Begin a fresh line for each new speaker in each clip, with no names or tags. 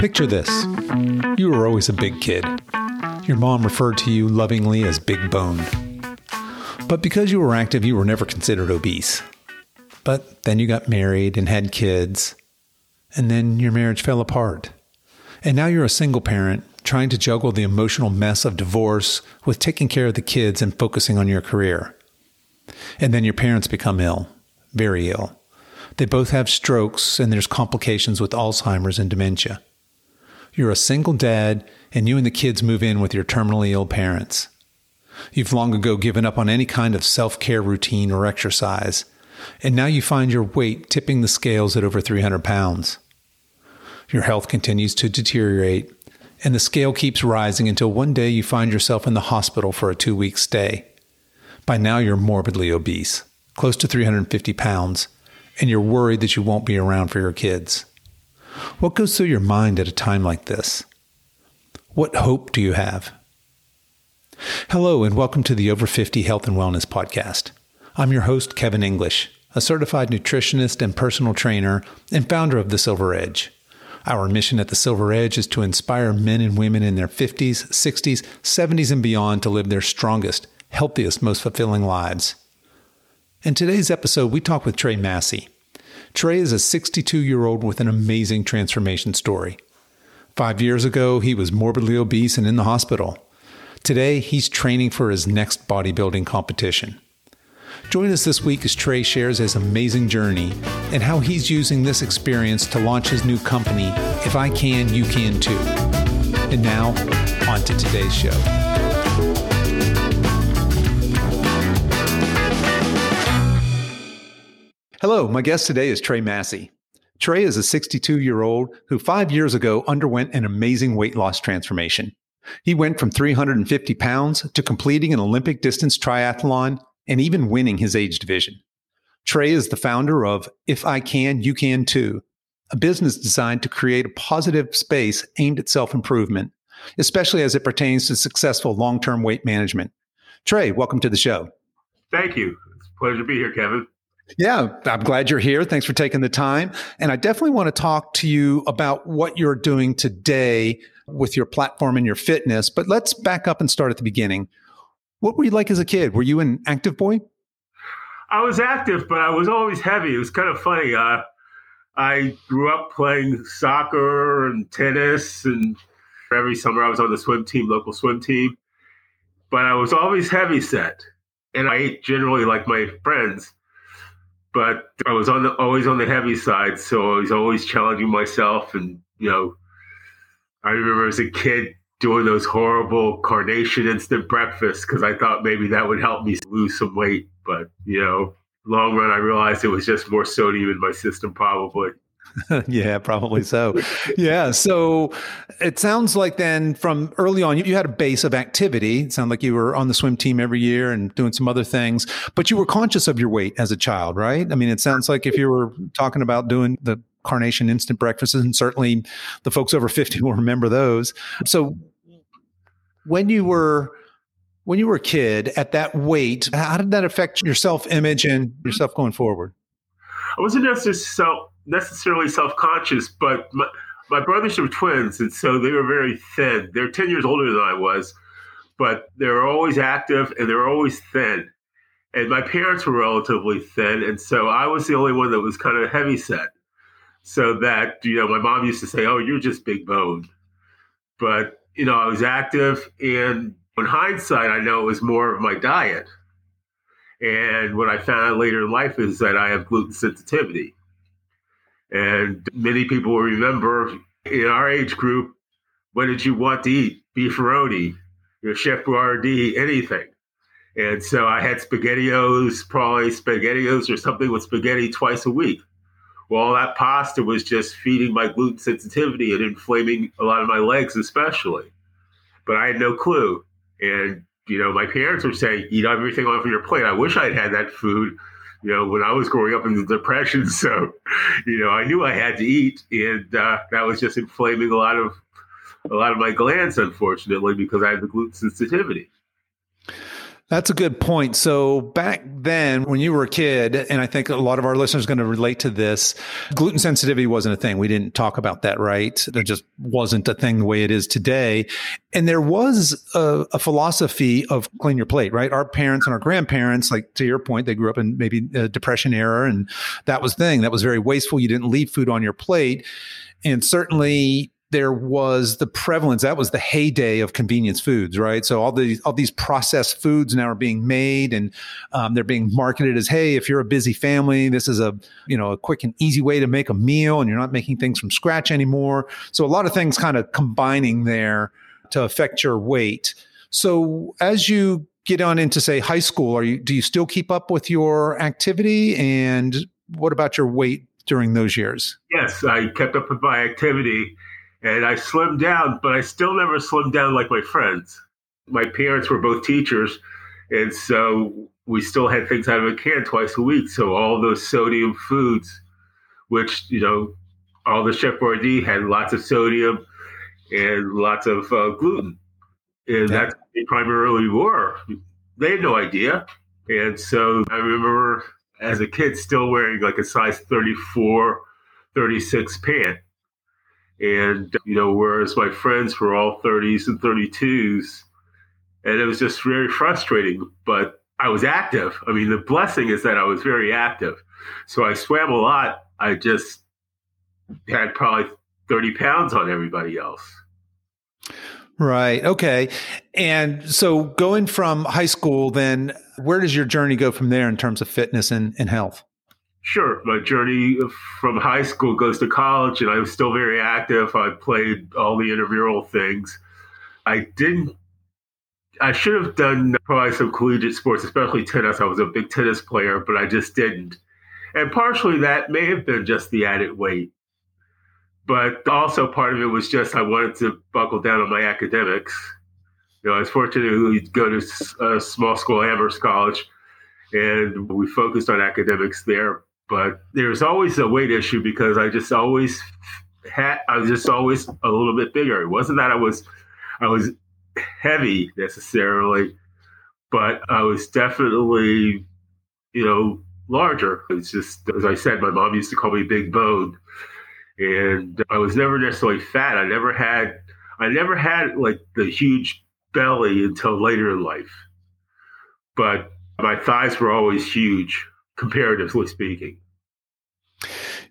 Picture this you were always a big kid. Your mom referred to you lovingly as Big Bone. But because you were active, you were never considered obese. But then you got married and had kids, and then your marriage fell apart. And now you're a single parent trying to juggle the emotional mess of divorce with taking care of the kids and focusing on your career. And then your parents become ill, very ill. They both have strokes, and there's complications with Alzheimer's and dementia. You're a single dad, and you and the kids move in with your terminally ill parents. You've long ago given up on any kind of self care routine or exercise, and now you find your weight tipping the scales at over 300 pounds. Your health continues to deteriorate, and the scale keeps rising until one day you find yourself in the hospital for a two week stay. By now, you're morbidly obese, close to 350 pounds, and you're worried that you won't be around for your kids. What goes through your mind at a time like this? What hope do you have? Hello, and welcome to the Over 50 Health and Wellness Podcast. I'm your host, Kevin English, a certified nutritionist and personal trainer and founder of The Silver Edge. Our mission at The Silver Edge is to inspire men and women in their 50s, 60s, 70s, and beyond to live their strongest, healthiest, most fulfilling lives. In today's episode, we talk with Trei Massie. Trei is a 62 year old with an amazing transformation story. Five years ago, he was morbidly obese and in the hospital. Today, he's training for his next bodybuilding competition. Join us this week as Trei shares his amazing journey and how he's using this experience to launch his new company, If I Can, You Can Too. And now, on to today's show. Hello, my guest today is Trei Massie. Trei is a 62 year old who five years ago underwent an amazing weight loss transformation. He went from 350 pounds to completing an Olympic distance triathlon and even winning his age division. Trei is the founder of If I Can, You Can Too, a business designed to create a positive space aimed at self improvement, especially as it pertains to successful long term weight management. Trei, welcome to the show.
Thank you. It's a pleasure to be here, Kevin.
Yeah, I'm glad you're here. Thanks for taking the time. And I definitely want to talk to you about what you're doing today with your platform and your fitness. But let's back up and start at the beginning. What were you like as a kid? Were you an active boy?
I was active, but I was always heavy. It was kind of funny. Uh, I grew up playing soccer and tennis, and every summer I was on the swim team, local swim team. But I was always heavy set, and I ate generally like my friends. But I was on the, always on the heavy side, so I was always challenging myself. And you know, I remember as a kid doing those horrible carnation instant breakfasts because I thought maybe that would help me lose some weight. But, you know, long run, I realized it was just more sodium in my system, probably.
yeah, probably so. yeah. So it sounds like then from early on, you had a base of activity. It sounded like you were on the swim team every year and doing some other things, but you were conscious of your weight as a child, right? I mean, it sounds like if you were talking about doing the carnation instant breakfasts, and certainly the folks over 50 will remember those. So when you were when you were a kid at that weight, how did that affect your self image and yourself going forward?
I wasn't necessarily necessarily self conscious, but my, my brothers are twins, and so they were very thin. They're ten years older than I was, but they're always active and they're always thin. And my parents were relatively thin, and so I was the only one that was kind of heavy set. So that you know, my mom used to say, "Oh, you're just big bone," but you know, I was active. And in hindsight, I know it was more of my diet. And what I found out later in life is that I have gluten sensitivity. And many people remember in our age group, what did you want to eat? Beefaroni, your Chef Boyardee, anything. And so I had SpaghettiOs, probably SpaghettiOs or something with spaghetti twice a week. Well, that pasta was just feeding my gluten sensitivity and inflaming a lot of my legs, especially. But I had no clue. And, you know, my parents were saying, eat everything off of your plate. I wish I'd had that food, you know, when I was growing up in the Depression. So, you know, I knew I had to eat. And uh, that was just inflaming a lot of a lot of my glands, unfortunately, because I had the gluten sensitivity.
That's a good point. So back then, when you were a kid, and I think a lot of our listeners are going to relate to this, gluten sensitivity wasn't a thing. We didn't talk about that, right? There just wasn't a thing the way it is today. And there was a, a philosophy of clean your plate, right? Our parents and our grandparents, like to your point, they grew up in maybe a depression era, and that was thing that was very wasteful. You didn't leave food on your plate. And certainly there was the prevalence that was the heyday of convenience foods right? So all these all these processed foods now are being made and um, they're being marketed as hey if you're a busy family this is a you know a quick and easy way to make a meal and you're not making things from scratch anymore. So a lot of things kind of combining there to affect your weight. So as you get on into say high school are you do you still keep up with your activity? And what about your weight during those years?
Yes i kept up with my activity and I slimmed down, but I still never slimmed down like my friends. My parents were both teachers, and so we still had things out of a can twice a week. So all those sodium foods, which you know, all the Chef Boyardee had lots of sodium and lots of uh, gluten, and yeah. that's they primarily were. They had no idea, and so I remember as a kid still wearing like a size 34, 36 pant and, you know, whereas my friends were all 30s and 32s, and it was just very frustrating. But I was active. I mean, the blessing is that I was very active. So I swam a lot. I just had probably 30 pounds on everybody else.
Right. Okay. And so going from high school, then where does your journey go from there in terms of fitness and, and health?
Sure. My journey from high school goes to college, and I was still very active. I played all the intramural things. I didn't, I should have done probably some collegiate sports, especially tennis. I was a big tennis player, but I just didn't. And partially that may have been just the added weight. But also part of it was just I wanted to buckle down on my academics. You know, I was fortunate to go to a small school, Amherst College, and we focused on academics there but there's always a weight issue because I just always had I was just always a little bit bigger. It wasn't that I was I was heavy necessarily, but I was definitely you know larger. It's just as I said, my mom used to call me Big Bone, and I was never necessarily fat. I never had I never had like the huge belly until later in life, but my thighs were always huge comparatively speaking.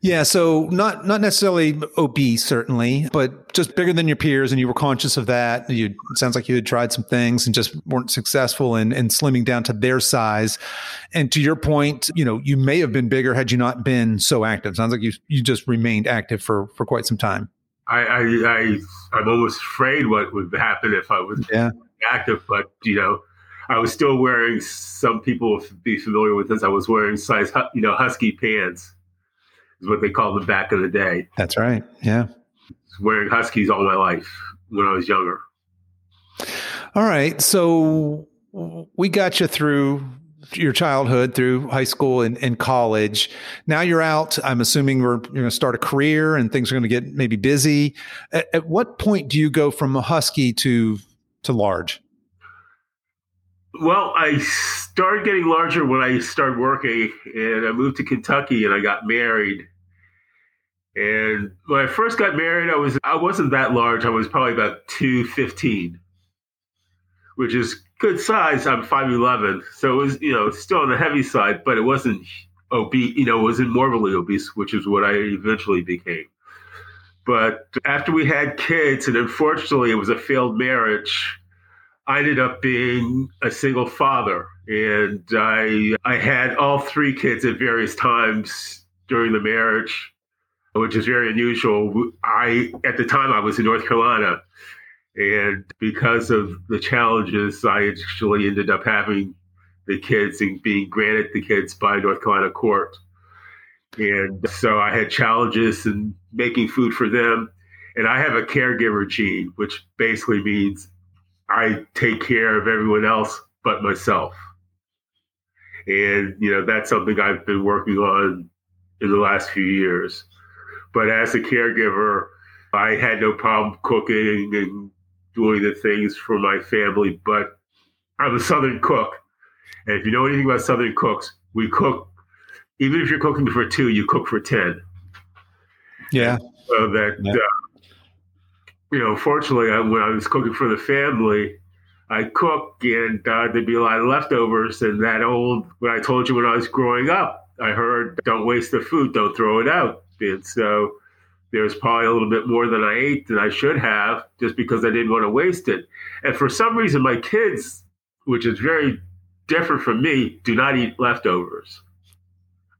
Yeah, so not not necessarily obese, certainly, but just bigger than your peers, and you were conscious of that. You it sounds like you had tried some things and just weren't successful in, in slimming down to their size. And to your point, you know, you may have been bigger had you not been so active. Sounds like you you just remained active for for quite some time.
I I, I I'm almost afraid what would happen if I was yeah. active, but you know, I was still wearing. Some people will be familiar with this. I was wearing size, you know, husky pants is what they called them back in the day.
That's right. Yeah.
Wearing Huskies all my life when I was younger.
All right. So we got you through your childhood, through high school and, and college. Now you're out. I'm assuming we're you're going to start a career and things are going to get maybe busy. At, at what point do you go from a husky to to large?
Well, I started getting larger when I started working, and I moved to Kentucky, and I got married. And when I first got married, I was I wasn't that large. I was probably about two fifteen, which is good size. I'm five eleven, so it was you know still on the heavy side, but it wasn't obese. You know, it wasn't morbidly obese, which is what I eventually became. But after we had kids, and unfortunately it was a failed marriage, I ended up being a single father, and I I had all three kids at various times during the marriage which is very unusual. I at the time I was in North Carolina, and because of the challenges, I actually ended up having the kids and being granted the kids by North Carolina court. And so I had challenges in making food for them. And I have a caregiver gene, which basically means I take care of everyone else but myself. And, you know, that's something I've been working on in the last few years. But as a caregiver, I had no problem cooking and doing the things for my family. But I'm a Southern cook. And if you know anything about Southern cooks, we cook, even if you're cooking for two, you cook for 10.
Yeah.
So that, yeah. Uh, you know, fortunately, I, when I was cooking for the family, I cook and uh, there'd be a lot of leftovers. And that old, what I told you when I was growing up, I heard, don't waste the food, don't throw it out. And so there's probably a little bit more than I ate than I should have just because I didn't want to waste it. And for some reason, my kids, which is very different from me, do not eat leftovers.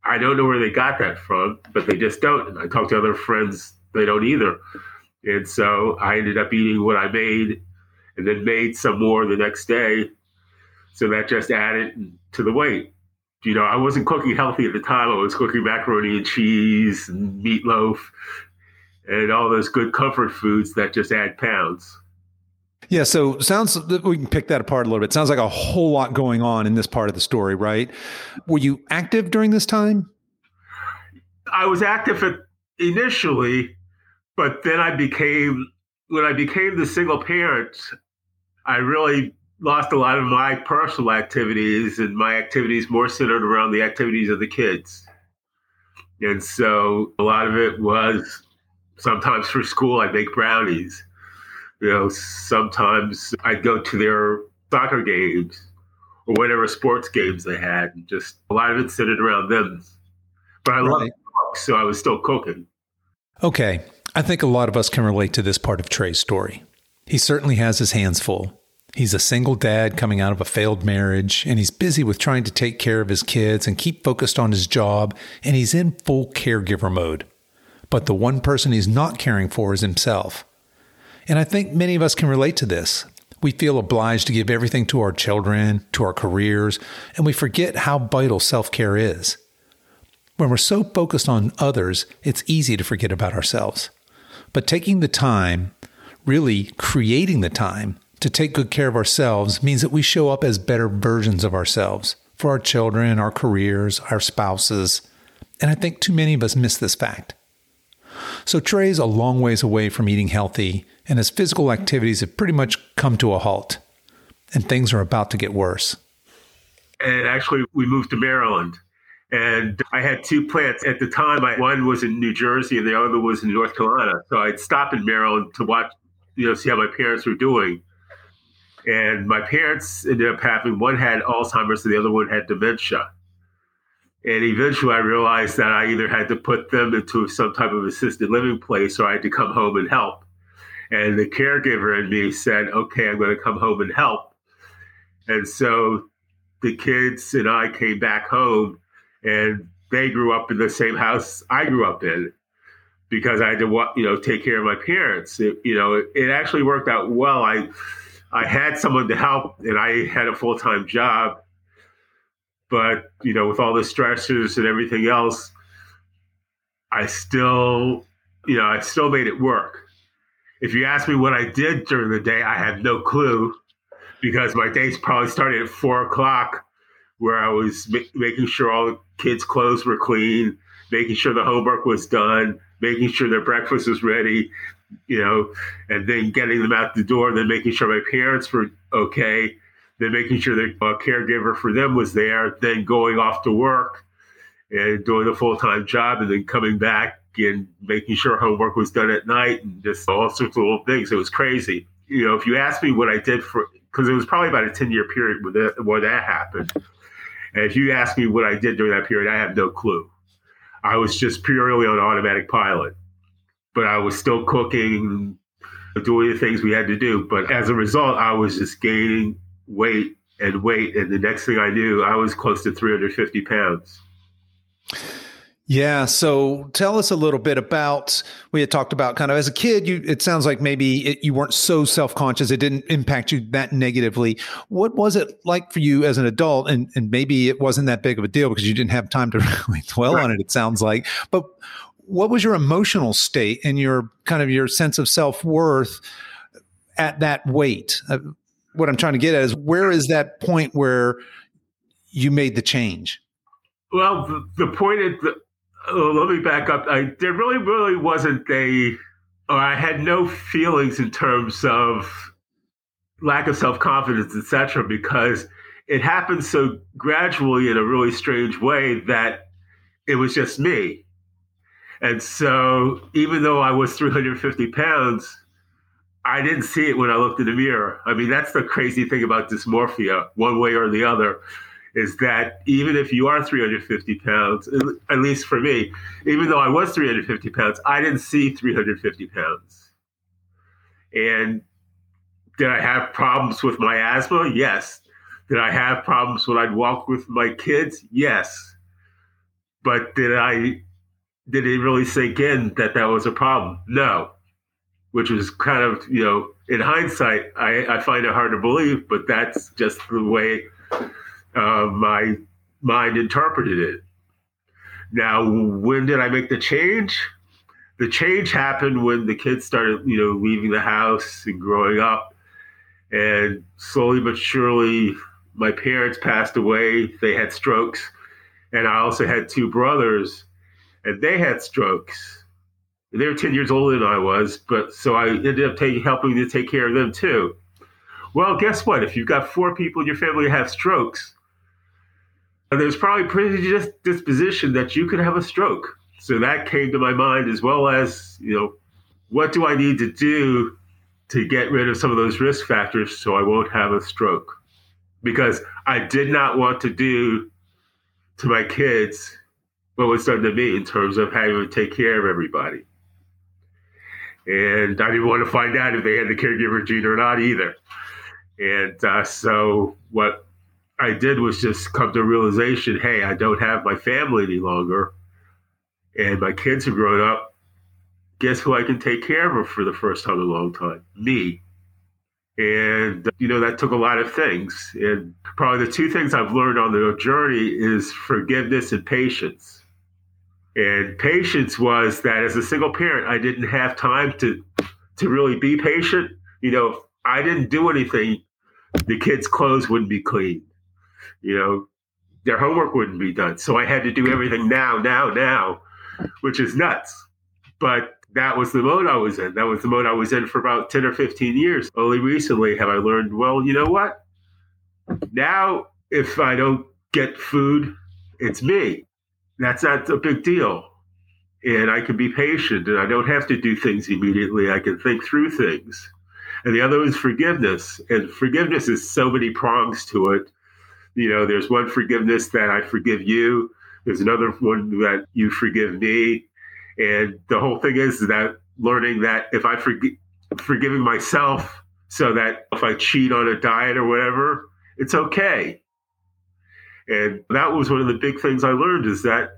I don't know where they got that from, but they just don't. And I talk to other friends, they don't either. And so I ended up eating what I made and then made some more the next day. So that just added to the weight. You know, I wasn't cooking healthy at the time. I was cooking macaroni and cheese and meatloaf and all those good comfort foods that just add pounds.
Yeah, so sounds we can pick that apart a little bit. Sounds like a whole lot going on in this part of the story, right? Were you active during this time?
I was active at, initially, but then I became when I became the single parent, I really lost a lot of my personal activities and my activities more centered around the activities of the kids. And so a lot of it was sometimes for school I'd make brownies you know, sometimes I'd go to their soccer games or whatever sports games they had. And just a lot of it centered around them. But I right. love to cook, so I was still cooking.
Okay. I think a lot of us can relate to this part of Trei's story. He certainly has his hands full. He's a single dad coming out of a failed marriage, and he's busy with trying to take care of his kids and keep focused on his job, and he's in full caregiver mode. But the one person he's not caring for is himself. And I think many of us can relate to this. We feel obliged to give everything to our children, to our careers, and we forget how vital self care is. When we're so focused on others, it's easy to forget about ourselves. But taking the time, really creating the time to take good care of ourselves means that we show up as better versions of ourselves for our children, our careers, our spouses. And I think too many of us miss this fact. So Trei's a long ways away from eating healthy, and his physical activities have pretty much come to a halt, and things are about to get worse.
And actually, we moved to Maryland. And I had two plants at the time. I, one was in New Jersey and the other was in North Carolina. So I'd stop in Maryland to watch, you know, see how my parents were doing. And my parents ended up having one had Alzheimer's and the other one had dementia. And eventually I realized that I either had to put them into some type of assisted living place or I had to come home and help. And the caregiver in me said, okay, I'm going to come home and help. And so the kids and I came back home and they grew up in the same house I grew up in because I had to, you know, take care of my parents. It, you know, it, it actually worked out well. I, I had someone to help and I had a full time job but you know, with all the stressors and everything else, I still, you know, I still made it work. If you ask me what I did during the day, I have no clue because my days probably started at four o'clock, where I was ma- making sure all the kids' clothes were clean, making sure the homework was done, making sure their breakfast was ready, you know, and then getting them out the door, then making sure my parents were okay, then making sure the uh, caregiver for them was there, then going off to work and doing a full time job, and then coming back and making sure homework was done at night and just all sorts of little things. It was crazy. You know, if you ask me what I did for, because it was probably about a 10 year period where that, where that happened. And if you ask me what I did during that period, I have no clue. I was just purely on automatic pilot, but I was still cooking, doing the things we had to do. But as a result, I was just gaining weight and weight. And the next thing I knew, I was close to 350 pounds.
Yeah. So tell us a little bit about, we had talked about kind of as a kid, you, it sounds like maybe it, you weren't so self conscious. It didn't impact you that negatively. What was it like for you as an adult? And, and maybe it wasn't that big of a deal because you didn't have time to really dwell right. on it, it sounds like. But what was your emotional state and your kind of your sense of self worth at that weight? Uh, what I'm trying to get at is where is that point where you made the change?
Well, the, the point is, that, oh, Oh, let me back up. I, there really, really wasn't a, or I had no feelings in terms of lack of self confidence, etc. Because it happened so gradually in a really strange way that it was just me. And so even though I was 350 pounds, I didn't see it when I looked in the mirror. I mean, that's the crazy thing about dysmorphia, one way or the other, is that even if you are 350 pounds, at least for me, even though I was 350 pounds, I didn't see 350 pounds. And did I have problems with my asthma? Yes. Did I have problems when I'd walk with my kids? Yes. But did I did it really sink in that that was a problem? No. Which was kind of, you know, in hindsight, I, I find it hard to believe, but that's just the way uh, my mind interpreted it. Now, when did I make the change? The change happened when the kids started, you know, leaving the house and growing up. And slowly but surely, my parents passed away. They had strokes. And I also had two brothers, and they had strokes. They were 10 years older than I was, but so I ended up taking, helping to take care of them too. Well, guess what? If you've got four people in your family who have strokes, there's probably predisposition that you could have a stroke. So that came to my mind as well as, you know, what do I need to do to get rid of some of those risk factors so I won't have a stroke? Because I did not want to do to my kids what was done to me in terms of having to take care of everybody. And I didn't want to find out if they had the caregiver gene or not either. And uh, so what I did was just come to realization hey, I don't have my family any longer, and my kids have grown up. Guess who I can take care of for the first time in a long time? Me. And, uh, you know, that took a lot of things. And probably the two things I've learned on the journey is forgiveness and patience. And patience was that as a single parent, I didn't have time to to really be patient. You know, I didn't do anything, the kids' clothes wouldn't be clean you know, their homework wouldn't be done. So I had to do everything now, now, now, which is nuts. But that was the mode I was in. That was the mode I was in for about 10 or 15 years. Only recently have I learned, well, you know what? Now, if I don't get food, it's me. That's not a big deal. And I can be patient and I don't have to do things immediately. I can think through things. And the other is forgiveness. And forgiveness is so many prongs to it you know, there's one forgiveness that I forgive you. There's another one that you forgive me. And the whole thing is that learning that if I forgive, forgiving myself so that if I cheat on a diet or whatever, it's okay. And that was one of the big things I learned is that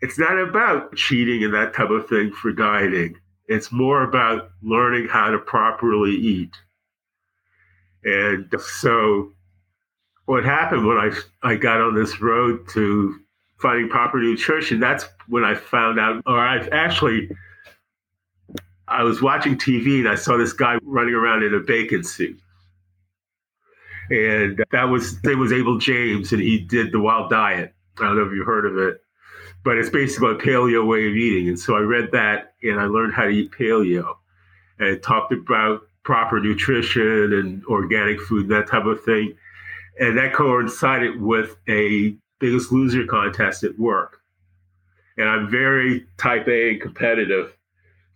it's not about cheating and that type of thing for dieting. It's more about learning how to properly eat. And so what happened when I I got on this road to finding proper nutrition, that's when I found out, or I actually, I was watching TV and I saw this guy running around in a bacon suit. And that was, it was Abel James, and he did the wild diet. I don't know if you heard of it, but it's basically a paleo way of eating. And so I read that and I learned how to eat paleo. And it talked about proper nutrition and organic food, that type of thing and that coincided with a Biggest Loser contest at work. And I'm very type A and competitive.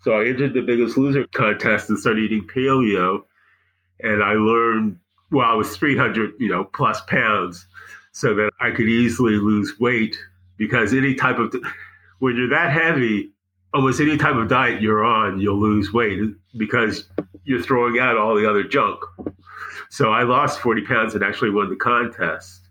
So I entered the Biggest Loser contest and started eating paleo. And I learned, well, I was 300, you know, plus pounds so that I could easily lose weight because any type of, when you're that heavy, almost any type of diet you're on, you'll lose weight because you're throwing out all the other junk. So I lost 40 pounds and actually won the contest.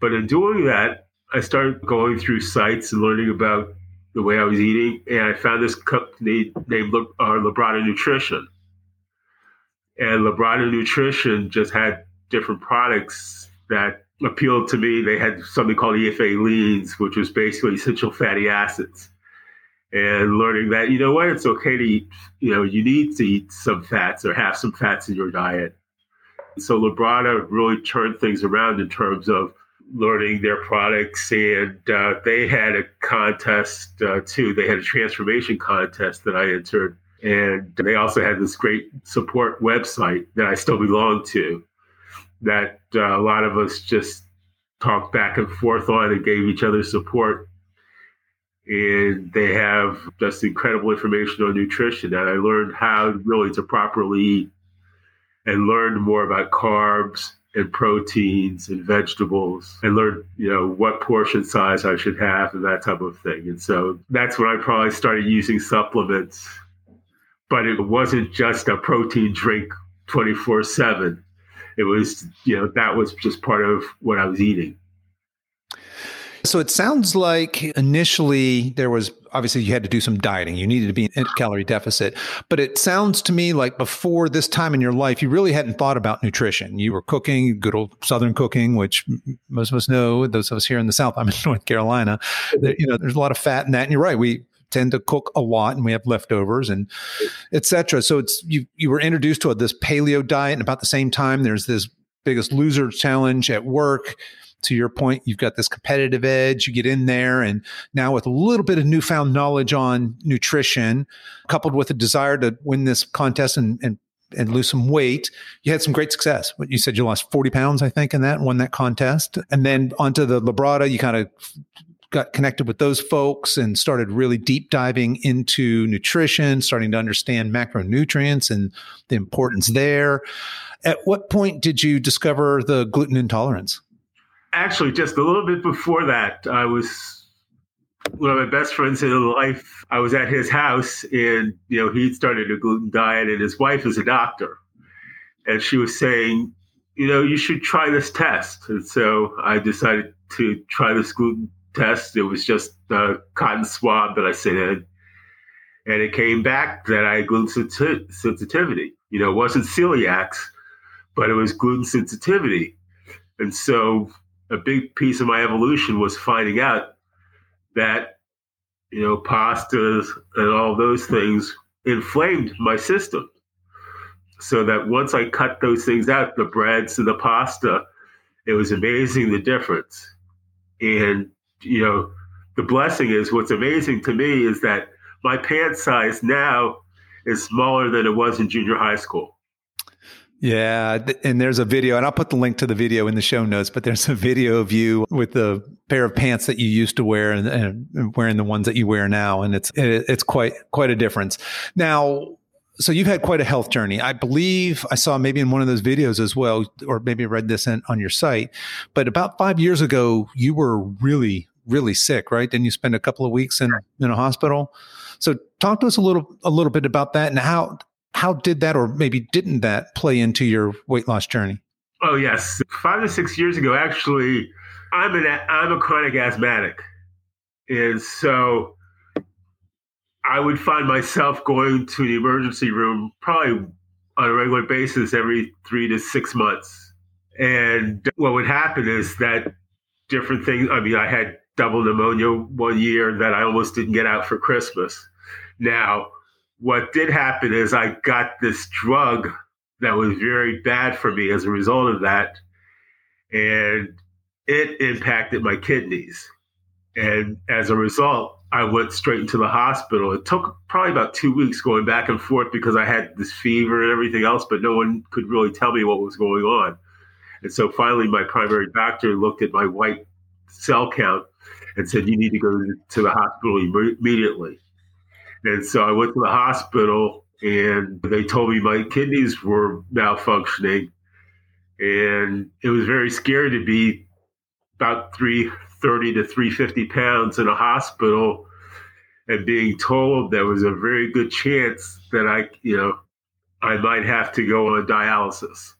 But in doing that, I started going through sites and learning about the way I was eating. And I found this company named Le- uh, Labrada Nutrition. And Labrada Nutrition just had different products that appealed to me. They had something called EFA leans, which was basically essential fatty acids. And learning that, you know what, it's okay to eat, you know, you need to eat some fats or have some fats in your diet. So Labrada really turned things around in terms of learning their products, and uh, they had a contest uh, too. They had a transformation contest that I entered, and they also had this great support website that I still belong to. that uh, a lot of us just talked back and forth on and gave each other support. And they have just incredible information on nutrition. And I learned how really to properly eat and learned more about carbs and proteins and vegetables and learned, you know, what portion size I should have and that type of thing. And so that's when I probably started using supplements. But it wasn't just a protein drink 24 7. It was, you know, that was just part of what I was eating.
So it sounds like initially there was obviously you had to do some dieting. You needed to be in a calorie deficit. But it sounds to me like before this time in your life, you really hadn't thought about nutrition. You were cooking, good old Southern cooking, which most of us know, those of us here in the South, I'm in North Carolina, you know, there's a lot of fat in that. And you're right. We, tend to cook a lot and we have leftovers and etc so it's you you were introduced to this paleo diet and about the same time there's this biggest loser challenge at work to your point, you've got this competitive edge. You get in there, and now with a little bit of newfound knowledge on nutrition, coupled with a desire to win this contest and, and and lose some weight, you had some great success. You said you lost 40 pounds, I think, in that, won that contest. And then onto the Labrada, you kind of got connected with those folks and started really deep diving into nutrition, starting to understand macronutrients and the importance there. At what point did you discover the gluten intolerance?
Actually just a little bit before that, I was one of my best friends in life. I was at his house, and you know he'd started a gluten diet, and his wife is a doctor, and she was saying, you know, you should try this test. And so I decided to try this gluten test. It was just a cotton swab that I sent in, and it came back that I had gluten sensitivity. You know, it wasn't celiac, but it was gluten sensitivity. And so a big piece of my evolution was finding out that you know pastas and all those things inflamed my system. So that once i cut those things out the breads and the pasta it was amazing the difference. And you know the blessing is what's amazing to me is that my pant size now is smaller than it was in junior high school
yeah, and there's a video, and I'll put the link to the video in the show notes. But there's a video of you with the pair of pants that you used to wear and, and wearing the ones that you wear now, and it's it's quite quite a difference. Now, so you've had quite a health journey. I believe I saw maybe in one of those videos as well, or maybe read this in, on your site. But about five years ago, you were really really sick, right? Didn't you spend a couple of weeks in in a hospital? So talk to us a little a little bit about that and how how did that, or maybe didn't that, play into your weight loss journey?
Oh yes, five to six years ago, actually, I'm an I'm a chronic asthmatic, and so I would find myself going to the emergency room probably on a regular basis every three to six months. And what would happen is that different things. I mean, I had double pneumonia one year that I almost didn't get out for Christmas. Now, what did happen is I got this drug that was very bad for me as a result of that. And it impacted my kidneys. And as a result, I went straight into the hospital. It took probably about two weeks going back and forth because I had this fever and everything else, but no one could really tell me what was going on. And so finally, my primary doctor looked at my white cell count and said, You need to go to the hospital immediately. And so I went to the hospital and they told me my kidneys were malfunctioning. And it was very scary to be about 330 to 350 pounds in a hospital and being told there was a very good chance that I, you know, I might have to go on dialysis.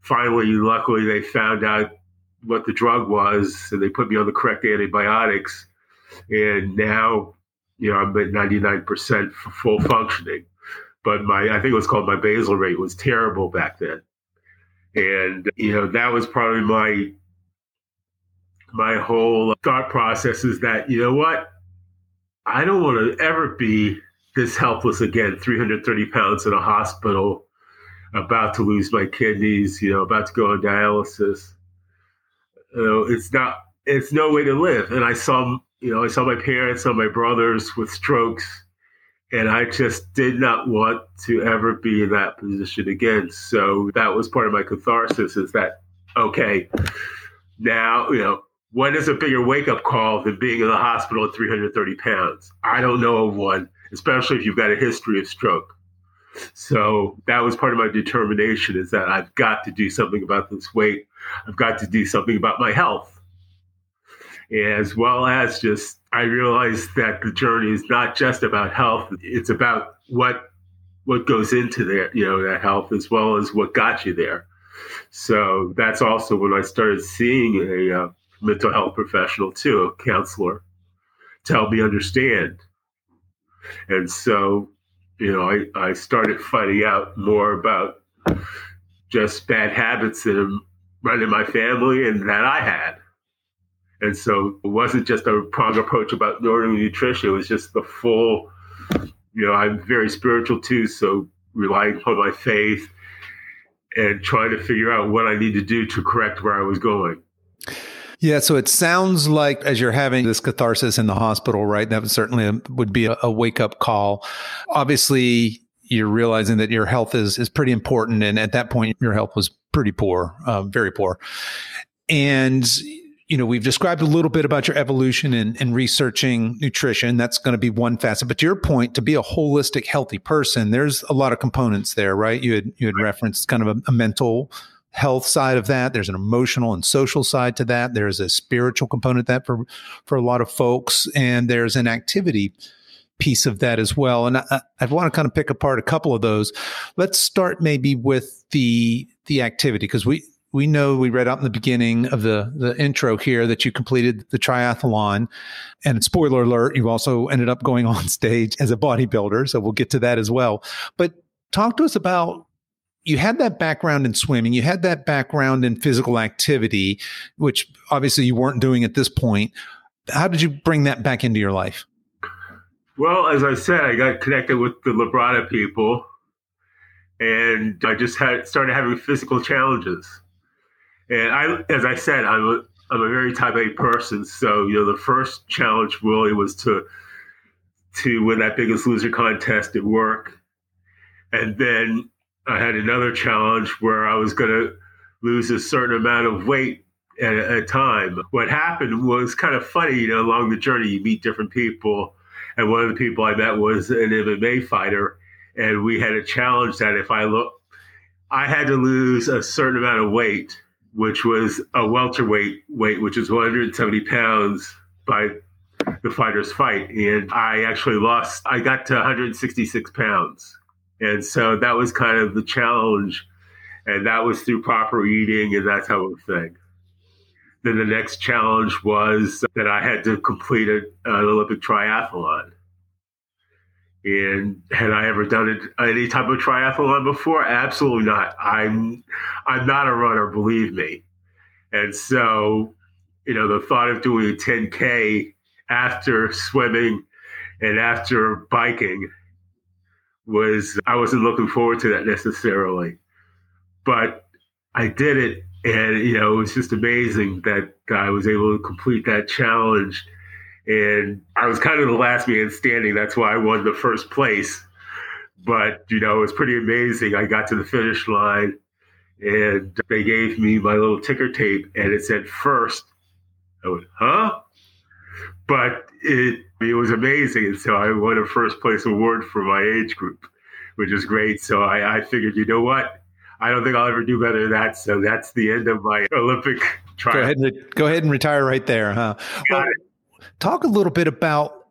Finally, luckily, they found out what the drug was and they put me on the correct antibiotics. And now you know, I'm at 99% full functioning. But my, I think it was called my basal rate was terrible back then. And, you know, that was probably my, my whole thought process is that, you know what? I don't want to ever be this helpless again, 330 pounds in a hospital, about to lose my kidneys, you know, about to go on dialysis. You know, it's not, it's no way to live. And I saw you know, I saw my parents, saw my brothers with strokes, and I just did not want to ever be in that position again. So that was part of my catharsis is that okay, now, you know, what is a bigger wake up call than being in the hospital at 330 pounds? I don't know of one, especially if you've got a history of stroke. So that was part of my determination is that I've got to do something about this weight. I've got to do something about my health. As well as just, I realized that the journey is not just about health. It's about what what goes into there, you know, that health as well as what got you there. So that's also when I started seeing a uh, mental health professional too, a counselor, to help me understand. And so you know, I, I started finding out more about just bad habits that run in my family and that I had. And so it wasn't just a prong approach about nutrition, it was just the full, you know, I'm very spiritual too. So relying on my faith and trying to figure out what I need to do to correct where I was going.
Yeah, so it sounds like as you're having this catharsis in the hospital, right? That certainly would be a, a wake up call. Obviously, you're realizing that your health is is pretty important, and at that point, your health was pretty poor, uh, very poor. And you know, we've described a little bit about your evolution and, and researching nutrition. That's going to be one facet. But to your point, to be a holistic, healthy person, there's a lot of components there, right? You had you had referenced kind of a, a mental health side of that. There's an emotional and social side to that. There's a spiritual component that for for a lot of folks, and there's an activity piece of that as well. And I, I want to kind of pick apart a couple of those. Let's start maybe with the the activity because we we know we read out in the beginning of the the intro here that you completed the triathlon and spoiler alert you also ended up going on stage as a bodybuilder so we'll get to that as well but talk to us about you had that background in swimming, you had that background in physical activity, which obviously you weren't doing at this point. How did you bring that back into your life?
Well, as I said, I got connected with the Labrada people, and I just had started having physical challenges. And I, as I said, I'm a, I'm a very type A person, so you know the first challenge really was to to win that Biggest Loser contest at work, and then I had another challenge where I was going to lose a certain amount of weight at a time. What happened was kind of funny, you know, along the journey, you meet different people. And one of the people I met was an MMA fighter. And we had a challenge that if I look, I had to lose a certain amount of weight, which was a welterweight weight, which is 170 pounds by the fighter's fight. And I actually lost, I got to 166 pounds and so that was kind of the challenge. And that was through proper eating and that type of thing. Then the next challenge was that I had to complete an Olympic triathlon. And had I ever done it, any type of triathlon before? Absolutely not. I'm I'm not a runner, believe me. And so, you know, the thought of doing a 10K after swimming and after biking was I wasn't looking forward to that necessarily, but I did it, and you know it was just amazing that I was able to complete that challenge. And I was kind of the last man standing. That's why I won the first place. But you know it was pretty amazing. I got to the finish line, and they gave me my little ticker tape, and it said first. I went, huh? But it it was amazing. And so I won a first place award for my age group, which is great. So I, I figured, you know what? I don't think I'll ever do better than that. So that's the end of my Olympic trial.
Go ahead and, go ahead and retire right there, huh? Well, talk a little bit about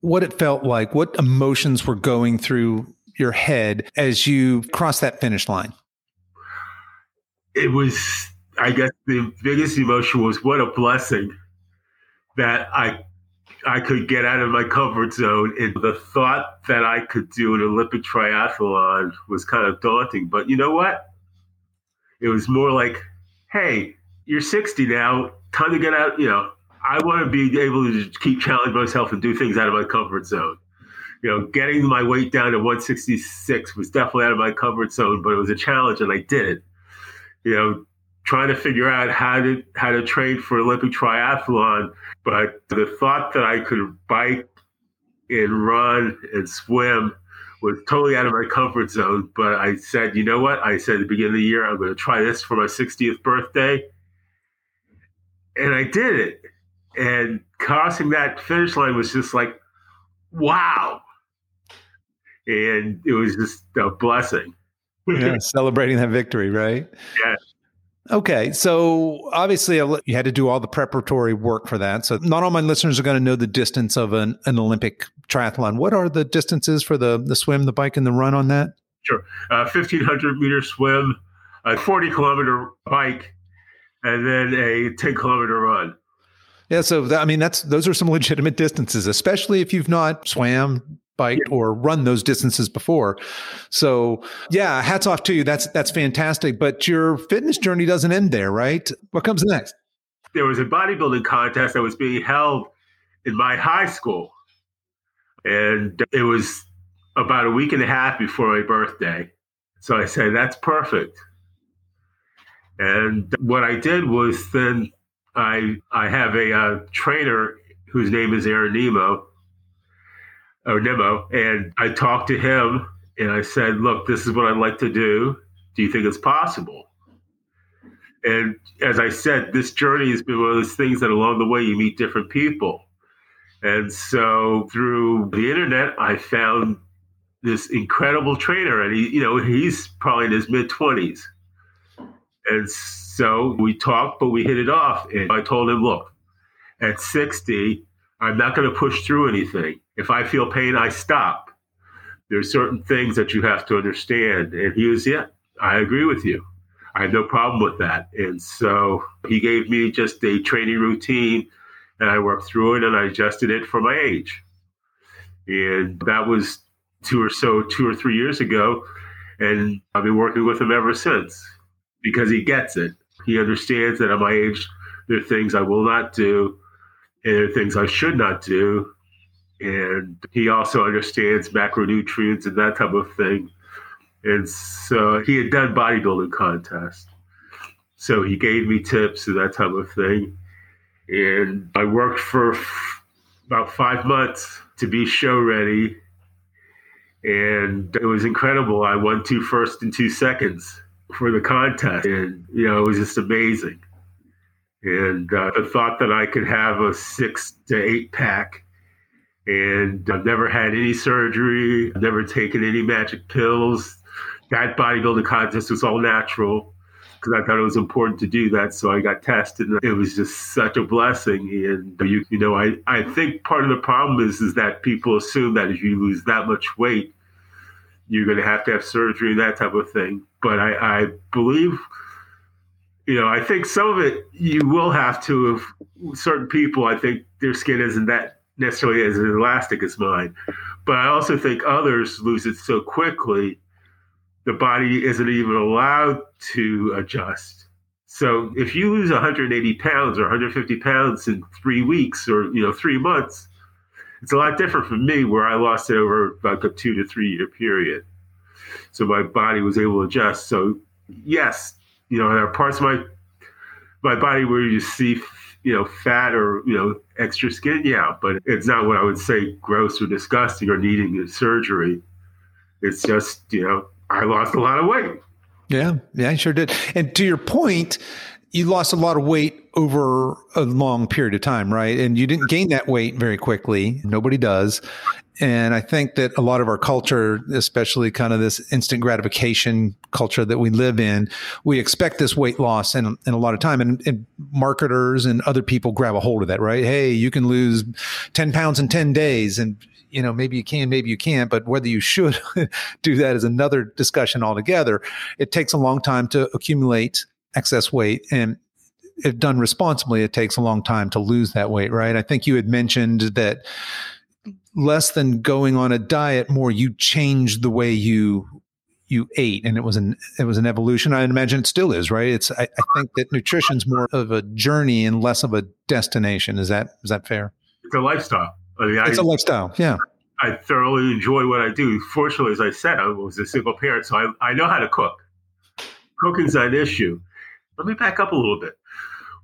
what it felt like, what emotions were going through your head as you crossed that finish line.
It was, I guess, the biggest emotion was what a blessing that I I could get out of my comfort zone. And the thought that I could do an Olympic triathlon was kind of daunting. But you know what? It was more like, hey, you're 60 now. Time to get out. You know, I want to be able to keep challenging myself and do things out of my comfort zone. You know, getting my weight down to 166 was definitely out of my comfort zone, but it was a challenge and I did it. You know, trying to figure out how to how to train for Olympic triathlon. But the thought that I could bike and run and swim was totally out of my comfort zone. But I said, you know what? I said at the beginning of the year, I'm going to try this for my 60th birthday. And I did it. And crossing that finish line was just like, wow. And it was just a blessing.
yeah, celebrating that victory, right?
Yeah.
Okay, so obviously you had to do all the preparatory work for that. So not all my listeners are going to know the distance of an, an Olympic triathlon. What are the distances for the the swim, the bike, and the run on that?
Sure, uh, fifteen hundred meter swim, a forty kilometer bike, and then a ten kilometer run.
Yeah, so that, I mean that's those are some legitimate distances, especially if you've not swam, biked or run those distances before. So yeah, hats off to you. That's that's fantastic. But your fitness journey doesn't end there, right? What comes next?
There was a bodybuilding contest that was being held in my high school. And it was about a week and a half before my birthday. So I said, that's perfect. And what I did was then I I have a uh, trainer whose name is Aaron Nimmo, or Nemo, and I talked to him and I said, "Look, this is what I'd like to do. Do you think it's possible?" And as I said, this journey has been one of those things that along the way you meet different people. And so through the internet, I found this incredible trainer, and he, you know, he's probably in his mid twenties. And so we talked, but we hit it off. And I told him, look, at 60, I'm not going to push through anything. If I feel pain, I stop. There's certain things that you have to understand. And he was, yeah, I agree with you. I have no problem with that. And so he gave me just a training routine and I worked through it and I adjusted it for my age. And that was two or so, two or three years ago. And I've been working with him ever since because he gets it. He understands that at my age, there are things I will not do and there are things I should not do. And he also understands macronutrients and that type of thing. And so he had done bodybuilding contests. So he gave me tips and that type of thing. And I worked for f- about five months to be show ready. And it was incredible. I won two first and two seconds for the contest. And, you know, it was just amazing. And uh, the thought that I could have a six to eight pack. And I've never had any surgery, never taken any magic pills. That bodybuilding contest was all natural because I thought it was important to do that. So I got tested. And it was just such a blessing. And you, you know, I, I think part of the problem is is that people assume that if you lose that much weight, you're going to have to have surgery and that type of thing. But I, I believe, you know, I think some of it you will have to. If certain people, I think their skin isn't that necessarily as elastic as mine. But I also think others lose it so quickly the body isn't even allowed to adjust. So if you lose 180 pounds or 150 pounds in three weeks or you know three months, it's a lot different from me where I lost it over like a two to three year period. So my body was able to adjust. So yes, you know there are parts of my my body where you see you know fat or you know extra skin, yeah, but it's not what I would say gross or disgusting or needing a surgery. It's just you know I lost a lot of weight.
Yeah, yeah, I sure did. And to your point, you lost a lot of weight over a long period of time, right? And you didn't gain that weight very quickly. Nobody does. And I think that a lot of our culture, especially kind of this instant gratification culture that we live in, we expect this weight loss in, in a lot of time. And, and, marketers and other people grab a hold of that, right? Hey, you can lose 10 pounds in 10 days. And you know, maybe you can, maybe you can't, but whether you should do that is another discussion altogether. It takes a long time to accumulate excess weight and if done responsibly, it takes a long time to lose that weight, right? I think you had mentioned that less than going on a diet, more you changed the way you you ate, and it was an it was an evolution. I imagine it still is, right? It's I, I think that nutrition's more of a journey and less of a destination. Is that is that fair?
It's a lifestyle. I mean,
it's
I,
a lifestyle. Yeah.
I thoroughly enjoy what I do. Fortunately, as I said, I was a single parent, so I, I know how to cook. Cooking's an issue. Let me back up a little bit.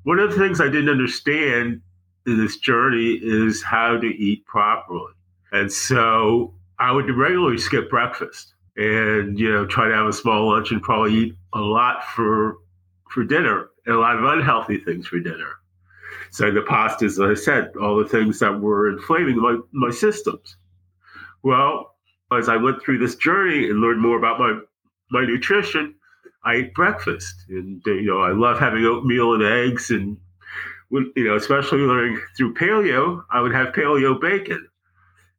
One of the things I didn't understand in this journey is how to eat properly. And so I would regularly skip breakfast and you know try to have a small lunch and probably eat a lot for for dinner and a lot of unhealthy things for dinner. So the pastas, as I said, all the things that were inflaming my, my systems. Well, as I went through this journey and learned more about my my nutrition, I ate breakfast, and you know I love having oatmeal and eggs, and you know especially learning through paleo, I would have paleo bacon,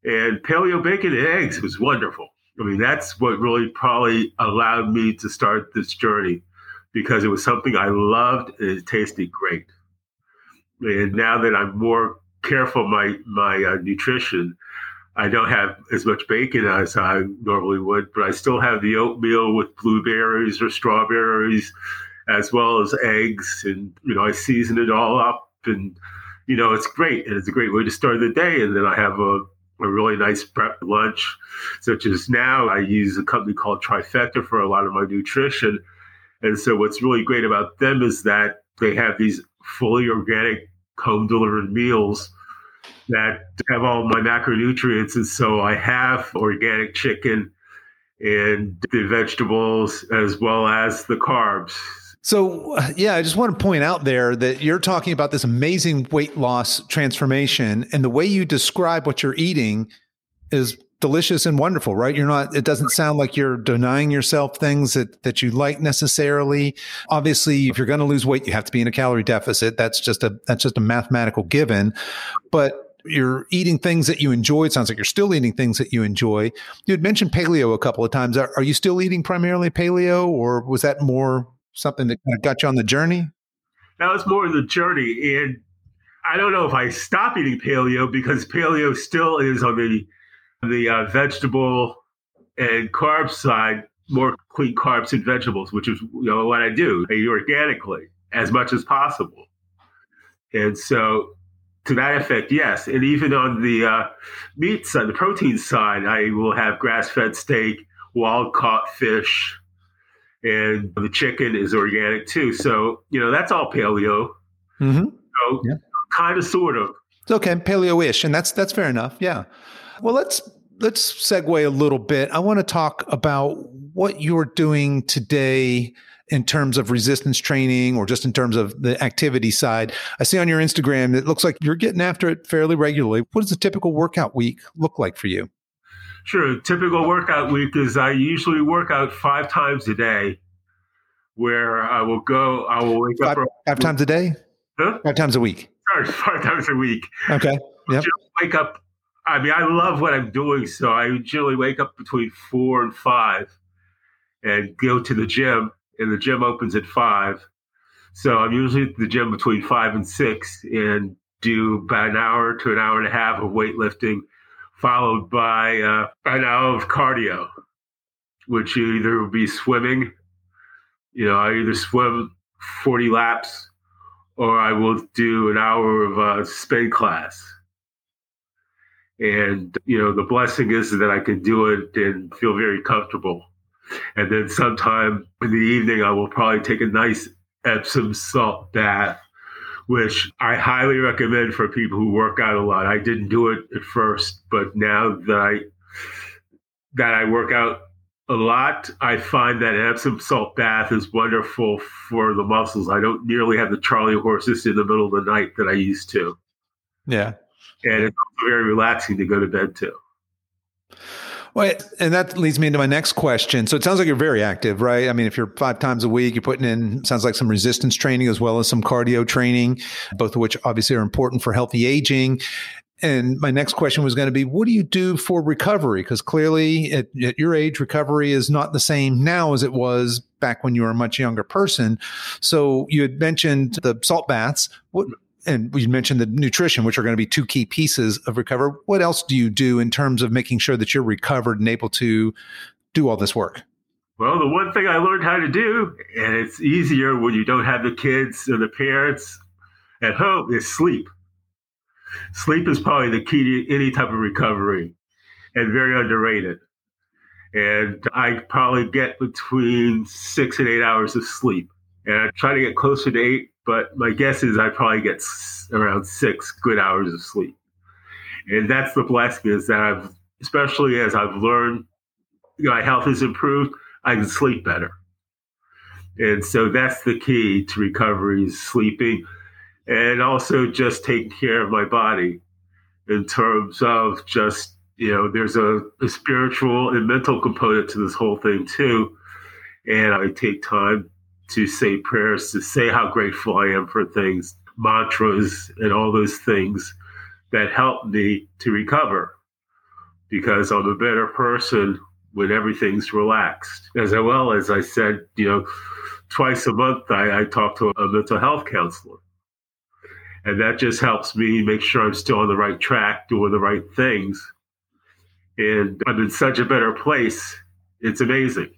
and paleo bacon and eggs was wonderful. I mean that's what really probably allowed me to start this journey because it was something I loved and it tasted great. And now that I'm more careful my my uh, nutrition, I don't have as much bacon as I normally would, but I still have the oatmeal with blueberries or strawberries, as well as eggs. And, you know, I season it all up and, you know, it's great. And it's a great way to start the day. And then I have a, a really nice prep lunch, such as now I use a company called Trifecta for a lot of my nutrition. And so what's really great about them is that they have these fully organic home delivered meals that have all my macronutrients. And so I have organic chicken and the vegetables as well as the carbs.
So, yeah, I just want to point out there that you're talking about this amazing weight loss transformation, and the way you describe what you're eating is delicious and wonderful, right? You're not, it doesn't sound like you're denying yourself things that, that you like necessarily. Obviously, if you're going to lose weight, you have to be in a calorie deficit. That's just a, that's just a mathematical given. But you're eating things that you enjoy. It sounds like you're still eating things that you enjoy. You had mentioned paleo a couple of times. Are, are you still eating primarily paleo, or was that more something that kind of got you on the journey?
That was more the journey, and I don't know if I stop eating paleo because paleo still is on the the uh, vegetable and carb side, more clean carbs and vegetables, which is you know what I do. I eat organically as much as possible, and so to that effect, yes. And even on the uh, meat side, the protein side, I will have grass fed steak, wild caught fish, and the chicken is organic too. So, you know, that's all paleo. Mm-hmm. So, yeah. kind of, sort of.
It's okay, paleo-ish, and that's that's fair enough. Yeah. Well, let's let's segue a little bit. I want to talk about what you're doing today in terms of resistance training or just in terms of the activity side. I see on your Instagram, it looks like you're getting after it fairly regularly. What does a typical workout week look like for you?
Sure. Typical workout week is I usually work out five times a day where I will go, I will wake
five,
up.
Five times a day?
Huh?
Five times a week.
Sorry, five times a week.
Okay.
Yep. wake up. I mean, I love what I'm doing. So I generally wake up between four and five and go to the gym and the gym opens at five. So I'm usually at the gym between five and six and do about an hour to an hour and a half of weightlifting, followed by uh, an hour of cardio, which either will be swimming. You know, I either swim 40 laps or I will do an hour of uh, spin class. And, you know, the blessing is that I can do it and feel very comfortable. And then sometime in the evening, I will probably take a nice Epsom salt bath, which I highly recommend for people who work out a lot. I didn't do it at first, but now that I that I work out a lot, I find that Epsom salt bath is wonderful for the muscles. I don't nearly have the Charlie horses in the middle of the night that I used to.
Yeah.
And it's very relaxing to go to bed too.
Well, and that leads me into my next question. So it sounds like you're very active, right? I mean, if you're five times a week, you're putting in sounds like some resistance training as well as some cardio training, both of which obviously are important for healthy aging. And my next question was going to be, what do you do for recovery? Because clearly, at, at, your age, recovery is not the same now as it was back when you were a much younger person. So you had mentioned the salt baths. What and you mentioned the nutrition, which are going to be two key pieces of recovery. What else do you do in terms of making sure that you're recovered and able to do all this work?
Well, the one thing I learned how to do, and it's easier when you don't have the kids or the parents at home, is sleep. Sleep is probably the key to any type of recovery and very underrated. And I probably get between six and eight hours of sleep. And I try to get closer to eight but my guess is I probably get around six good hours of sleep. And that's the blessing is that I've especially as I've learned, you know, my health has improved, I can sleep better. And so that's the key to recovery is sleeping and also just taking care of my body in terms of just, you know, there's a, a spiritual and mental component to this whole thing too. And I take time to say prayers, to say how grateful I am for things, mantras, and all those things that help me to recover because I'm a better person when everything's relaxed. As well as I said, you know, twice a month I, I talk to a mental health counselor. And that just helps me make sure I'm still on the right track, doing the right things. And I'm in such a better place. It's amazing.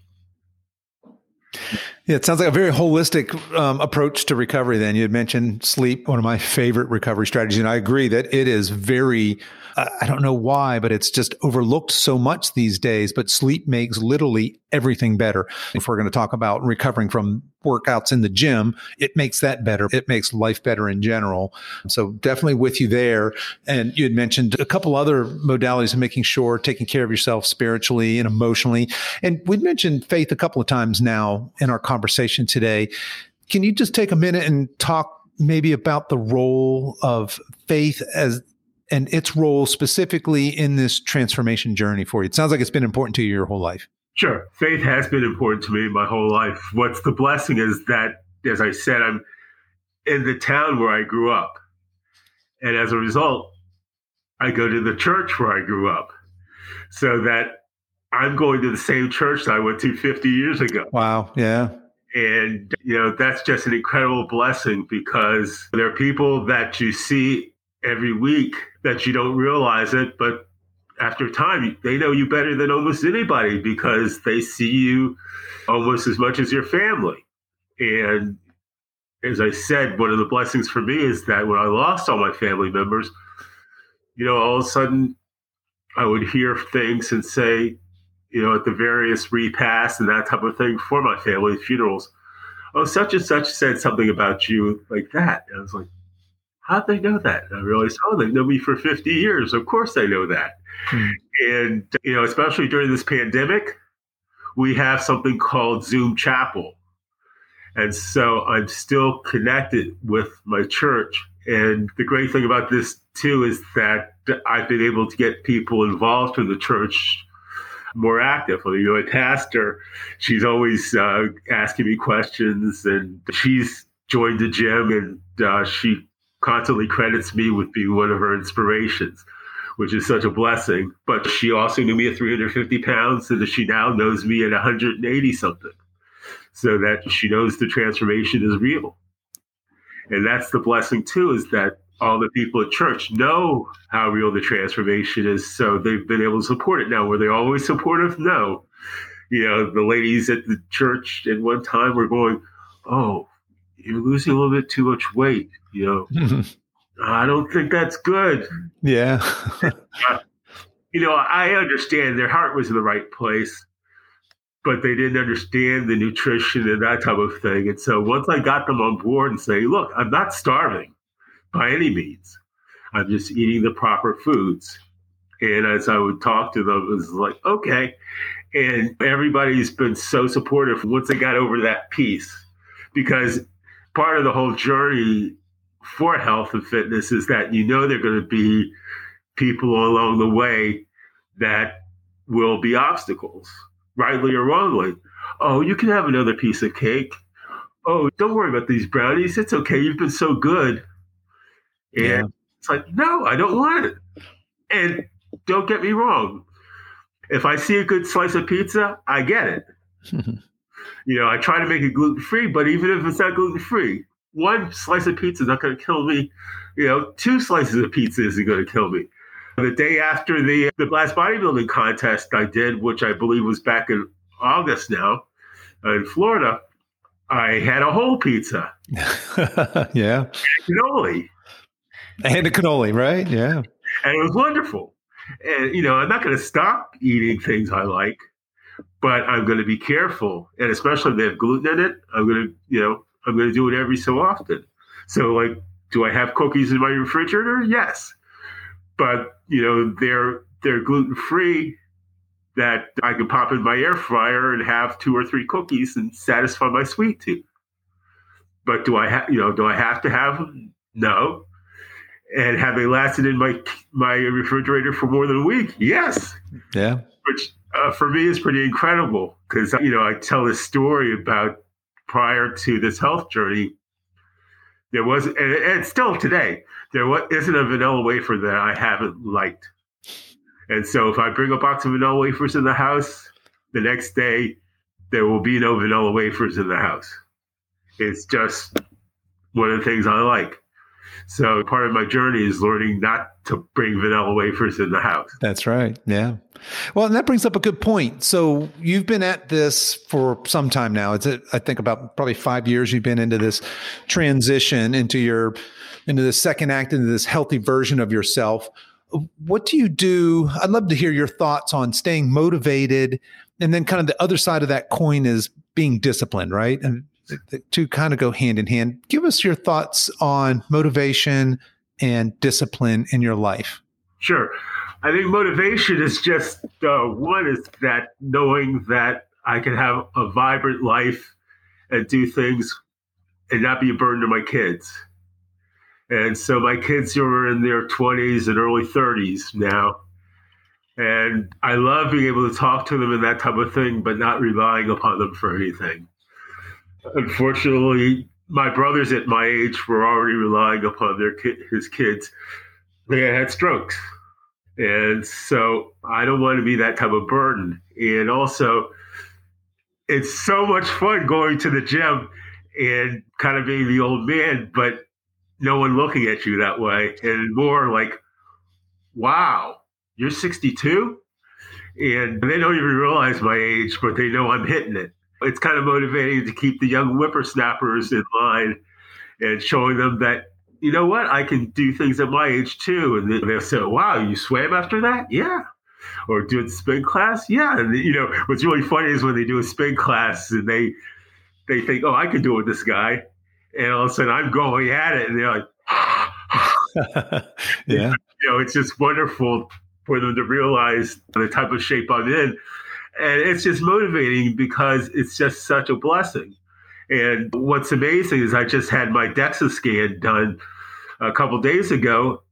Yeah, it sounds like a very holistic um, approach to recovery. Then you had mentioned sleep, one of my favorite recovery strategies, and I agree that it is very I don't know why, but it's just overlooked so much these days. But sleep makes literally everything better. If we're going to talk about recovering from workouts in the gym, it makes that better. It makes life better in general. So definitely with you there. And you had mentioned a couple other modalities of making sure taking care of yourself spiritually and emotionally. And we mentioned faith a couple of times now in our conversation today. Can you just take a minute and talk maybe about the role of faith as and its role specifically in this transformation journey for you? It sounds like it's been important to you your whole life.
Sure. Faith has been important to me my whole life. What's the blessing is that, as I said, I'm in the town where I grew up. And as a result, I go to the church where I grew up. So that I'm going to the same church that I went to 50 years ago.
Wow. Yeah.
And, you know, that's just an incredible blessing because there are people that you see every week that you don't realize it, but after time, they know you better than almost anybody because they see you almost as much as your family. And as I said, one of the blessings for me is that when I lost all my family members, you know, all of a sudden I would hear things and say, you know, at the various repasts and that type of thing for my family funerals, oh, such and such said something about you like that. And I was like, how'd they know that? And I realized, oh, they've known me for 50 years. Of course they know that. Hmm. And, you know, especially during this pandemic, we have something called Zoom Chapel. And so I'm still connected with my church. And the great thing about this, too, is that I've been able to get people involved in the church more active. I mean, you know, a pastor, she's always uh, asking me questions, and she's joined the gym, and uh, she constantly credits me with being one of her inspirations, which is such a blessing. But she also knew me at 350 pounds, so that she now knows me at 180 something. So that she knows the transformation is real. And that's the blessing too, is that all the people at church know how real the transformation is. So they've been able to support it. Now, were they always supportive? No. You know, the ladies at the church at one time were going, Oh, you're losing a little bit too much weight. You know, I don't think that's good.
Yeah.
uh, you know, I understand their heart was in the right place, but they didn't understand the nutrition and that type of thing. And so once I got them on board and say, look, I'm not starving by any means. I'm just eating the proper foods. And as I would talk to them, it was like, okay. And everybody's been so supportive once they got over that piece because part of the whole journey for health and fitness is that you know there are going to be people along the way that will be obstacles, rightly or wrongly. Oh, you can have another piece of cake. Oh, don't worry about these brownies. It's okay. You've been so good. And yeah. it's like, no, I don't want it. And don't get me wrong. If I see a good slice of pizza, I get it. You know, I try to make it gluten free, but even if it's not gluten free, one slice of pizza is not going to kill me. You know, two slices of pizza isn't going to kill me. The day after the the last bodybuilding contest I did, which I believe was back in August now, uh, in Florida, I had a whole pizza.
yeah.
And cannoli.
And a cannoli, right? Yeah.
And it was wonderful. And, you know, I'm not going to stop eating things I like but I'm going to be careful, and especially if they have gluten in it, I'm going to, you know, I'm going to do it every so often. So, like, do I have cookies in my refrigerator? Yes, but you know, they're they're gluten free, that I can pop in my air fryer and have two or three cookies and satisfy my sweet tooth. But do I have, you know, do I have to have them? No. And have they lasted in my my refrigerator for more than a week? Yes.
Yeah.
Which uh, for me is pretty incredible because you know I tell this story about prior to this health journey. There was, and, and still today, there was, isn't a vanilla wafer that I haven't liked. And so if I bring a box of vanilla wafers in the house, the next day there will be no vanilla wafers in the house. It's just one of the things I like. So part of my journey is learning not to bring vanilla wafers in the house.
That's right. Yeah. Well, and that brings up a good point. So you've been at this for some time now. It's I think about probably five years. You've been into this transition into your into the second act into this healthy version of yourself. What do you do? I'd love to hear your thoughts on staying motivated, and then kind of the other side of that coin is being disciplined, right? And the two kind of go hand in hand. Give us your thoughts on motivation and discipline in your life.
Sure. I think motivation is just uh, one is that knowing that I can have a vibrant life and do things and not be a burden to my kids. And so my kids are in their 20s and early 30s now. And I love being able to talk to them and that type of thing, but not relying upon them for anything. Unfortunately, my brothers at my age were already relying upon their his kids. They had had strokes. And so I don't want to be that type of burden. And also, it's so much fun going to the gym and kind of being the old man, but no one looking at you that way. And more like, wow, you're 62? And they don't even realize my age, but they know I'm hitting it. It's kind of motivating to keep the young whippersnappers in line and showing them that you know what? I can do things at my age too. And they'll say, wow, you swam after that? Yeah. Or do a spin class? Yeah. And, you know, what's really funny is when they do a spin class and they, they think, oh, I can do it with this guy. And all of a sudden I'm going at it. And they're like,
yeah.
You know, it's just wonderful for them to realize the type of shape I'm in. And it's just motivating because it's just such a blessing. And what's amazing is I just had my DEXA scan done a couple days ago,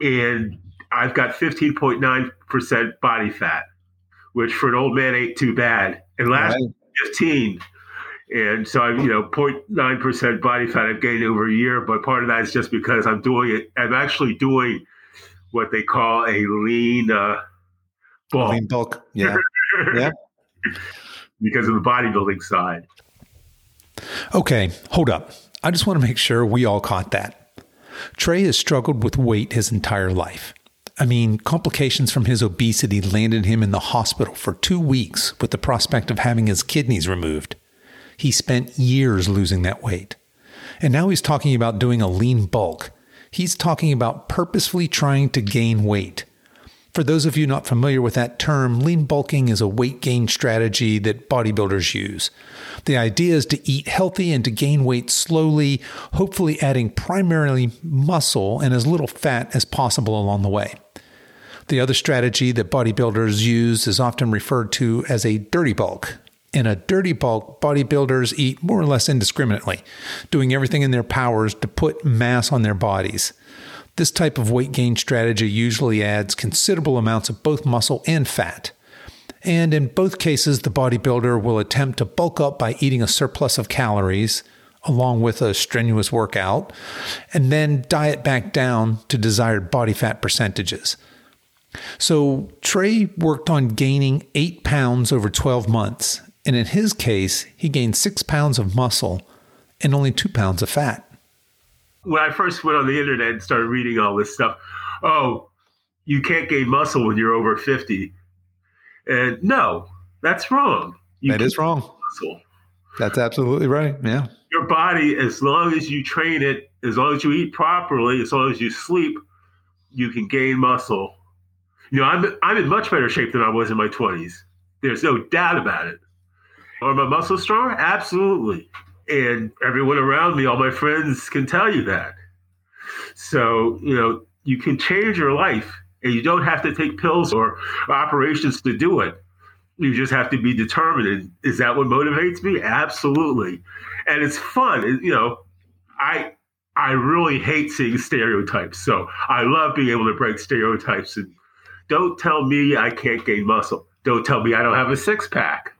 and I've got 15.9% body fat, which for an old man ain't too bad. And last right. 15. And so I'm, you know, 0.9% body fat I've gained over a year, but part of that is just because I'm doing it. I'm actually doing what they call a lean uh, bulk.
Lean bulk, yeah. Yeah.
Because of the bodybuilding side.
Okay, hold up. I just want to make sure we all caught that. Trei has struggled with weight his entire life. I mean, complications from his obesity landed him in the hospital for two weeks with the prospect of having his kidneys removed. He spent years losing that weight. And now he's talking about doing a lean bulk. He's talking about purposefully trying to gain weight. For those of you not familiar with that term, lean bulking is a weight gain strategy that bodybuilders use. The idea is to eat healthy and to gain weight slowly, hopefully adding primarily muscle and as little fat as possible along the way. The other strategy that bodybuilders use is often referred to as a dirty bulk. In a dirty bulk, bodybuilders eat more or less indiscriminately, doing everything in their powers to put mass on their bodies. This type of weight gain strategy usually adds considerable amounts of both muscle and fat. And in both cases, the bodybuilder will attempt to bulk up by eating a surplus of calories along with a strenuous workout, and then diet back down to desired body fat percentages. So Trei worked on gaining eight pounds over 12 months, and in his case, he gained six pounds of muscle and only two pounds of fat.
When I first went on the internet and started reading all this stuff, oh, you can't gain muscle when you're over 50. And no, that's wrong.
You that is wrong. Muscle. That's absolutely right. Yeah.
Your body, as long as you train it, as long as you eat properly, as long as you sleep, you can gain muscle. You know, I'm I'm in much better shape than I was in my 20s. There's no doubt about it. Are my muscles stronger? Absolutely. And everyone around me, all my friends can tell you that. So, you know, you can change your life And you don't have to take pills or operations to do it. You just have to be determined. And is that what motivates me? Absolutely. And it's fun. It, you know, I I really hate seeing stereotypes. So I love being able to break stereotypes and don't tell me I can't gain muscle. Don't tell me I don't have a six pack.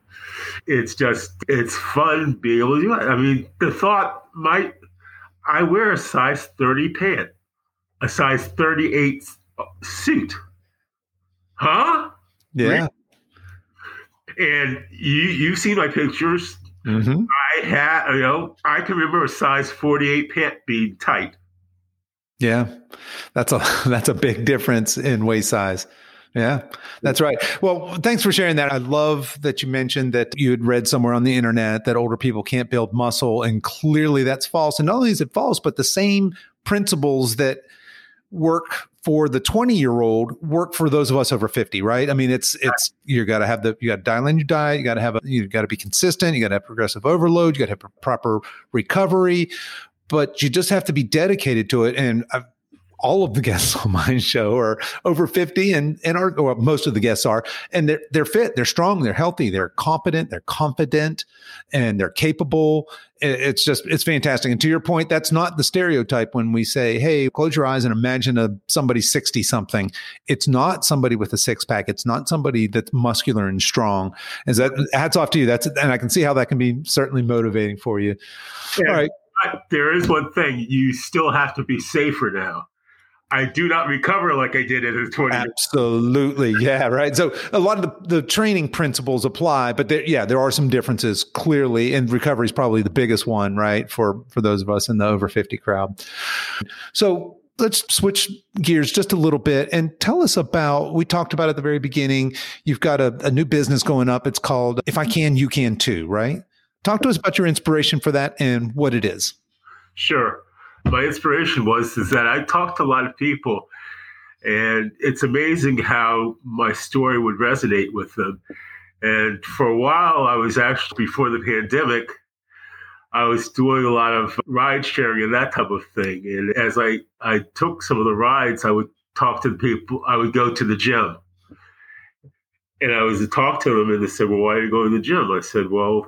It's just it's fun being able to do it. I mean, the thought might I wear a size 30 pant, a size 38 suit. Huh?
Yeah.
And you you've seen my pictures.
Mm-hmm.
I had, you know, I can remember a size 48 pant being tight.
Yeah. That's a that's a big difference in waist size. Yeah, that's right. Well, thanks for sharing that. I love that you mentioned that you had read somewhere on the internet that older people can't build muscle, and clearly that's false. And not only is it false, but the same principles that work for the 20 year old work for those of us over 50 right i mean it's it's you got to have the you got to dial in your diet you got to have a you got to be consistent you got to have progressive overload you got to have proper recovery but you just have to be dedicated to it and I've, all of the guests on my show are over 50 and, and are, most of the guests are, and they're, they're fit, they're strong, they're healthy, they're competent, they're confident, and they're capable. It's just, it's fantastic. And to your point, that's not the stereotype when we say, Hey, close your eyes and imagine a somebody 60 something. It's not somebody with a six pack. It's not somebody that's muscular and strong. Is that hats off to you. That's, and I can see how that can be certainly motivating for you.
Yeah. All right. There is one thing you still have to be safer now I do not recover like I did at a 20.
Absolutely. Yeah. Right. So a lot of the, the training principles apply, but there, yeah, there are some differences clearly. And recovery is probably the biggest one, right? For, for those of us in the over 50 crowd. So let's switch gears just a little bit and tell us about, we talked about at the very beginning, you've got a, a new business going up. It's called If I Can, You Can Too, right? Talk to us about your inspiration for that and what it is.
Sure my inspiration was is that I talked to a lot of people, and it's amazing how my story would resonate with them. And for a while, I was actually before the pandemic, I was doing a lot of ride sharing and that type of thing. And as I I took some of the rides, I would talk to the people. I would go to the gym. And I was to talk to them, and they said, "Well, why are you going to the gym?" I said, "Well,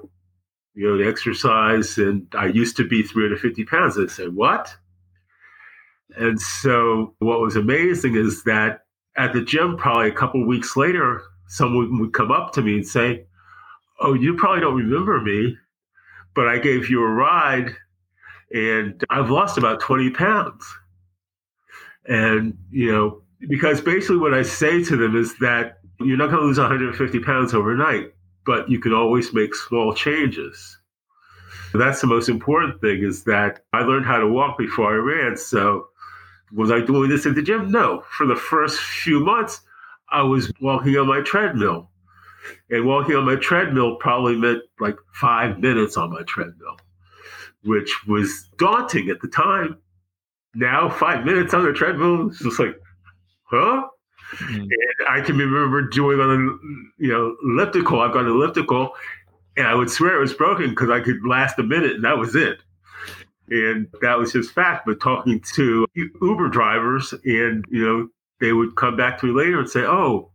you know, the exercise, and I used to be 350 pounds. I said, What? And so what was amazing is that at the gym, probably a couple weeks later, someone would come up to me and say, Oh, you probably don't remember me, but I gave you a ride and I've lost about 20 pounds. And, you know, because basically what I say to them is that you're not going to lose 150 pounds overnight but you can always make small changes. That's the most important thing is that I learned how to walk before I ran. So was I doing this at the gym? No. For the first few months, I was walking on my treadmill. And walking on my treadmill probably meant like five minutes on my treadmill, which was daunting at the time. Now, five minutes on the treadmill is just like, huh? Mm. And I can remember doing on a you know elliptical. I've got an elliptical, and I would swear it was broken because I could last a minute, and that was it. And that was just fact. But talking to Uber drivers, and you know, they would come back to me later and say, "Oh,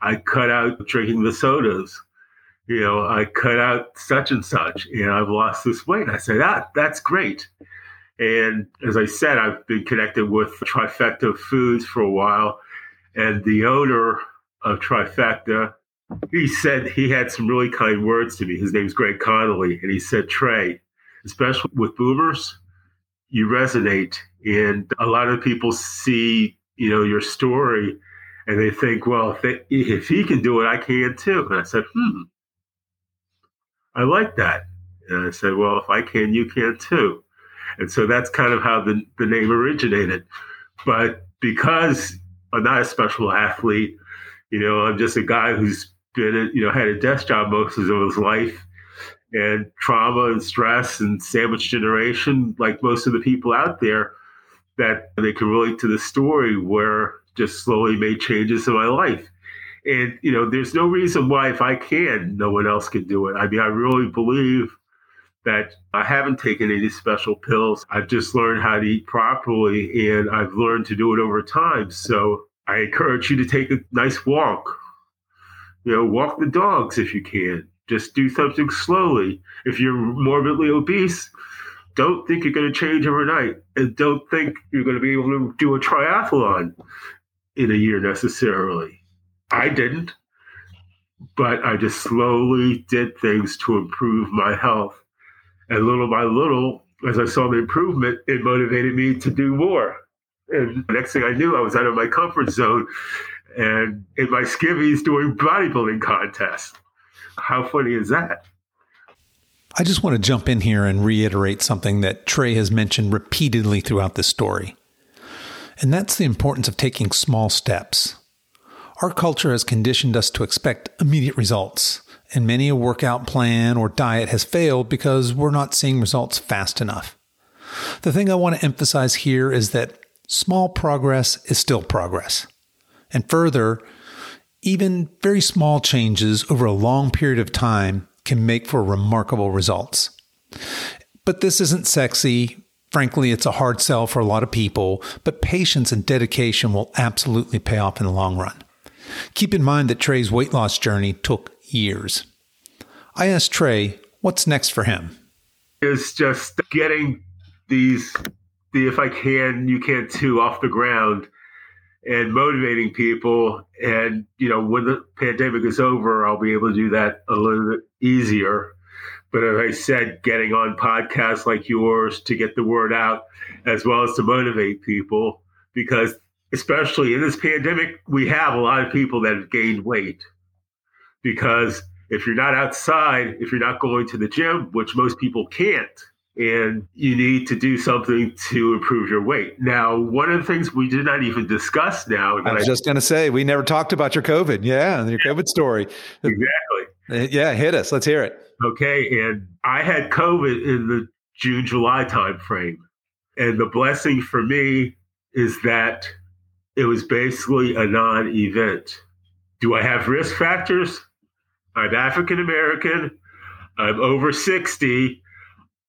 I cut out drinking the sodas." You know, I cut out such and such, and I've lost this weight. And I say that that's great. And as I said, I've been connected with Trifecta Foods for a while and the owner of Trifecta, he said he had some really kind words to me. His name's Greg Connolly. And he said, Trei, especially with boomers, you resonate. And a lot of people see, you know, your story and they think, well, if, they, if he can do it, I can too. And I said, hmm, I like that. And I said, well, if I can, you can too. And so that's kind of how the, the name originated. But because I'm not a special athlete. You know, I'm just a guy who's been, you know, had a desk job most of his life and trauma and stress and sandwich generation, like most of the people out there, that they can relate to the story where just slowly made changes in my life. And, you know, there's no reason why if I can, no one else can do it. I mean, I really believe that I haven't taken any special pills. I've just learned how to eat properly and I've learned to do it over time. So I encourage you to take a nice walk. You know, walk the dogs if you can. Just do something slowly. If you're morbidly obese, don't think you're going to change overnight. And don't think you're going to be able to do a triathlon in a year necessarily. I didn't, but I just slowly did things to improve my health. And little by little, as I saw the improvement, it motivated me to do more. And next thing I knew, I was out of my comfort zone and in my skivvies doing bodybuilding contests. How funny is that?
I just want to jump in here and reiterate something that Trei has mentioned repeatedly throughout this story. And that's the importance of taking small steps. Our culture has conditioned us to expect immediate results, and many a workout plan or diet has failed because we're not seeing results fast enough. The thing I want to emphasize here is that small progress is still progress. And further, even very small changes over a long period of time can make for remarkable results. But this isn't sexy. Frankly, it's a hard sell for a lot of people, but patience and dedication will absolutely pay off in the long run. Keep in mind that Trei's weight loss journey took years. I asked Trei, what's next for him?
Is just getting these the if I can, you can too off the ground and motivating people. And, you know, when the pandemic is over, I'll be able to do that a little bit easier. But as I said, getting on podcasts like yours to get the word out, as well as to motivate people, because especially in this pandemic, we have a lot of people that have gained weight. Because if you're not outside, if you're not going to the gym, which most people can't, and you need to do something to improve your weight. Now, one of the things we did not even discuss now.
I was I, just going to say, we never talked about your COVID. Yeah, your COVID story.
Exactly.
Uh, yeah, hit us. Let's hear it.
Okay. And I had COVID in the June, July timeframe. And the blessing for me is that it was basically a non event. Do I have risk factors? I'm African American. I'm over 60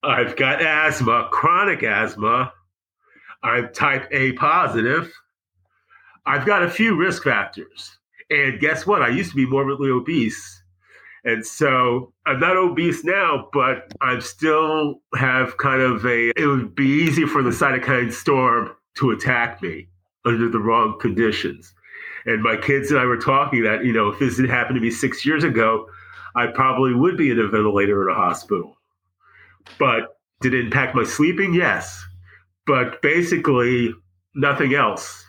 I've got asthma, chronic asthma. I'm type A positive. I've got a few risk factors. And guess what? I used to be morbidly obese. And so I'm not obese now, but I still have kind of a, it would be easy for the cytokine storm to attack me under the wrong conditions. And my kids and I were talking that, you know, if this had happened to me six years ago, I probably would be in a ventilator in a hospital. But did it impact my sleeping? Yes. But basically, nothing else.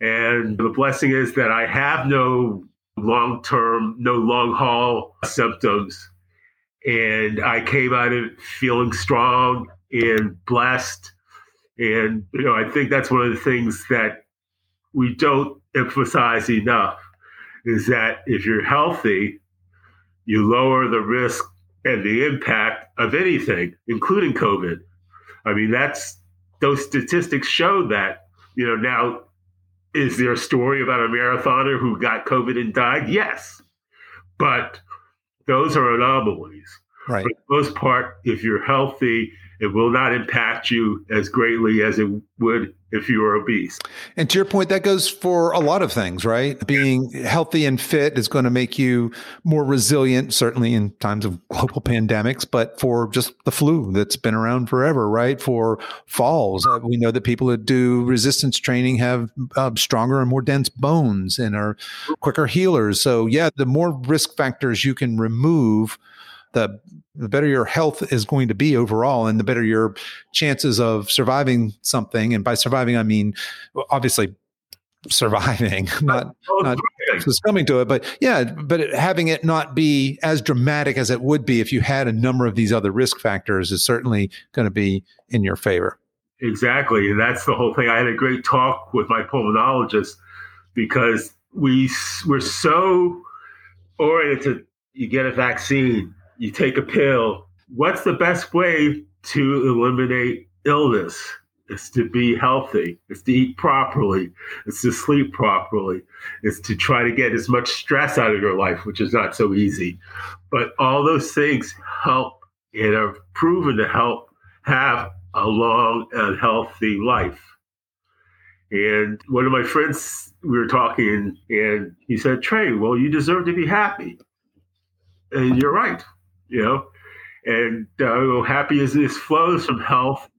And the blessing is that I have no long term, no long haul symptoms. And I came out of it feeling strong and blessed. And, you know, I think that's one of the things that we don't emphasize enough is that if you're healthy, you lower the risk and the impact of anything, including COVID. I mean, that's those statistics show that. You know, now is there a story about a marathoner who got COVID and died? Yes, but those are anomalies.
Right. For
the most part, if you're healthy, it will not impact you as greatly as it would if you were obese.
And to your point, that goes for a lot of things, right? Being healthy and fit is going to make you more resilient, certainly in times of global pandemics, but for just the flu that's been around forever, right? For falls, uh, we know that people that do resistance training have uh, stronger and more dense bones and are quicker healers. So, yeah, the more risk factors you can remove, the the better your health is going to be overall and the better your chances of surviving something and by surviving i mean obviously surviving not not succumbing to it but yeah but having it not be as dramatic as it would be if you had a number of these other risk factors is certainly going to be in your favor.
Exactly and that's the whole thing. I had a great talk with my pulmonologist because we we're so oriented to you get a vaccine you take a pill. What's the best way to eliminate illness? It's to be healthy. It's to eat properly. It's to sleep properly. It's to try to get as much stress out of your life, which is not so easy. But all those things help and are proven to help have a long and healthy life. And one of my friends, we were talking, and he said, Trei, well, you deserve to be happy. And you're right, you know. And uh, happiness flows from health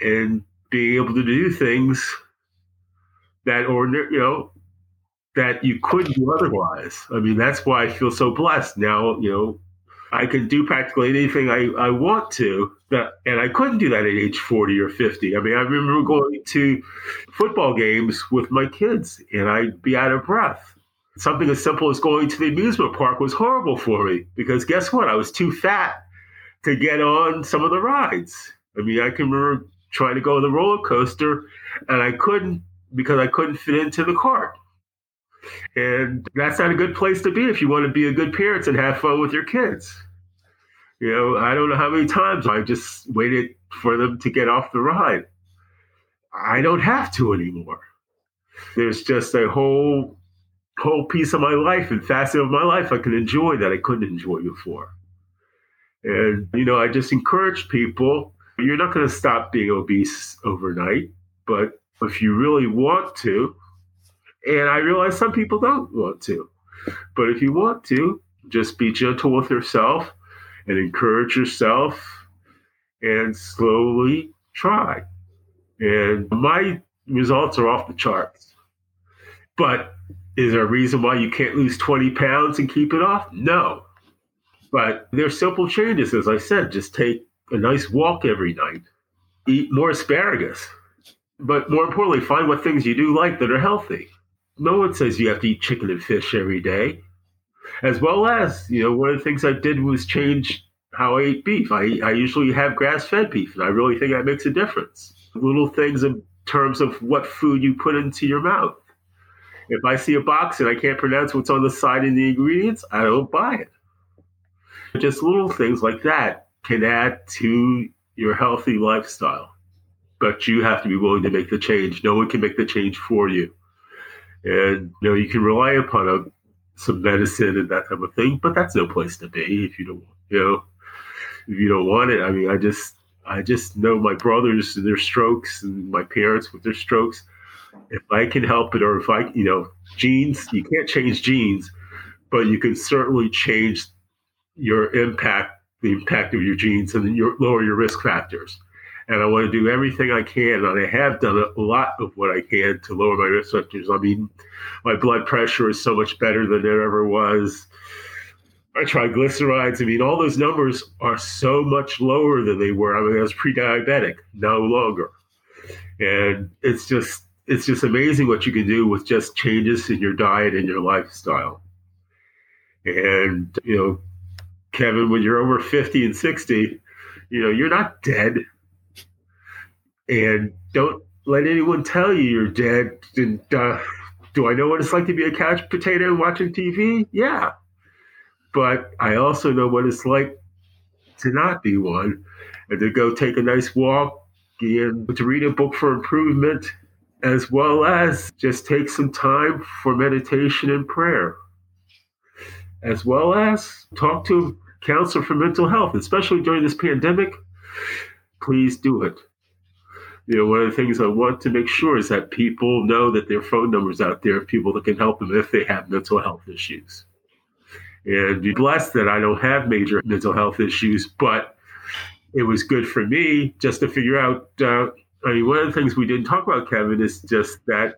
and being able to do things that ordinary, you know, that you couldn't do otherwise. I mean, that's why I feel so blessed now. You know, I can do practically anything I, I want to, that, and I couldn't do that at age 40 or 50. I mean, I remember going to football games with my kids, and I'd be out of breath. Something as simple as going to the amusement park was horrible for me because guess what? I was too fat to get on some of the rides. I mean, I can remember trying to go on the roller coaster, and I couldn't because I couldn't fit into the cart. And that's not a good place to be if you want to be a good parent and have fun with your kids. You know, I don't know how many times I just waited for them to get off the ride. I don't have to anymore. There's just a whole whole piece of my life and facet of my life I can enjoy that I couldn't enjoy before. And you know, I just encourage people, you're not going to stop being obese overnight, but if you really want to, and I realize some people don't want to. But if you want to, just be gentle with yourself and encourage yourself and slowly try. And my results are off the charts. But is there a reason why you can't lose 20 pounds and keep it off? No. But there's simple changes, as I said. Just take a nice walk every night, eat more asparagus. But more importantly, find what things you do like that are healthy no one says you have to eat chicken and fish every day. As well as, you know, one of the things I did was change how I eat beef. I, I usually have grass fed beef, and I really think that makes a difference. Little things in terms of what food you put into your mouth. If I see a box and I can't pronounce what's on the side of the ingredients, I don't buy it. Just little things like that can add to your healthy lifestyle. But you have to be willing to make the change. No one can make the change for you and you know you can rely upon a, some medicine and that type of thing, but that's no place to be if you don't, you know, if you don't want it. I mean, I just, I just know my brothers and their strokes and my parents with their strokes. If I can help it, or if I, you know, genes, you can't change genes, but you can certainly change your impact, the impact of your genes, and your lower your risk factors and I want to do everything I can, and I have done a lot of what I can to lower my risk factors. I mean, my blood pressure is so much better than it ever was. My triglycerides, I mean, all those numbers are so much lower than they were. I mean, I was pre-diabetic, no longer, and it's just it's just amazing what you can do with just changes in your diet and your lifestyle. And you know, Kevin, when you're over fifty and sixty, you know, you're not dead and don't let anyone tell you you're dead. And uh, do I know what it's like to be a couch potato watching TV? Yeah, but I also know what it's like to not be one, and to go take a nice walk and to read a book for improvement, as well as just take some time for meditation and prayer, as well as talk to a counselor for mental health, especially during this pandemic. Please do it you know, one of the things I want to make sure is that people know that there are phone numbers out there of people that can help them if they have mental health issues. And be blessed that I don't have major mental health issues, but it was good for me just to figure out. Uh, I mean, one of the things we didn't talk about, Kevin, is just that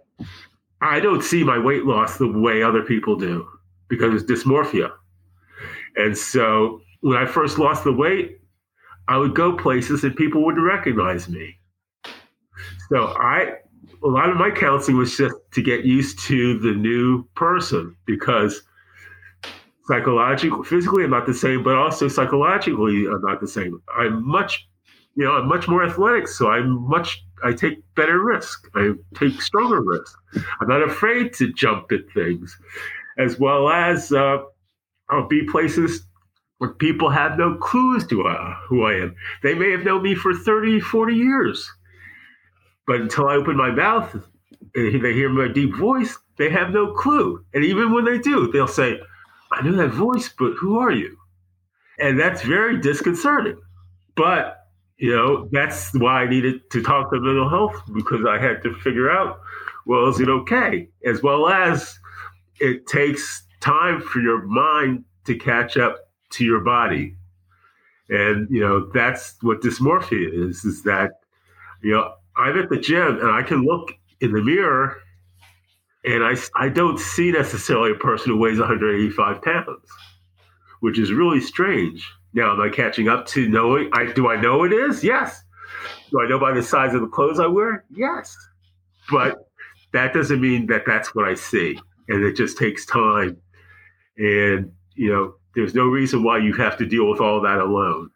I don't see my weight loss the way other people do because it's dysmorphia. And so when I first lost the weight, I would go places and people wouldn't recognize me so I, a lot of my counseling was just to get used to the new person because psychologically, physically, I'm not the same, but also psychologically, I'm not the same. I'm much, you know, I'm much more athletic, so I'm much, I take better risk. I take stronger risk. I'm not afraid to jump at things, as well as uh, I'll be places where people have no clues to uh, who I am. They may have known me for 30, 40 years but until I open my mouth and they hear my deep voice, they have no clue. And even when they do, they'll say, I know that voice, but who are you? And that's very disconcerting. But you know, that's why I needed to talk to mental health because I had to figure out, well, is it okay? As well as it takes time for your mind to catch up to your body. And, you know, that's what dysmorphia is, is that, you know, I'm at the gym and I can look in the mirror and I, I don't see necessarily a person who weighs 185 pounds, which is really strange. Now, am I catching up to knowing? I do I know it is? Yes. Do I know by the size of the clothes I wear? Yes. But that doesn't mean that that's what I see, and it just takes time. And you know, there's no reason why you have to deal with all that alone.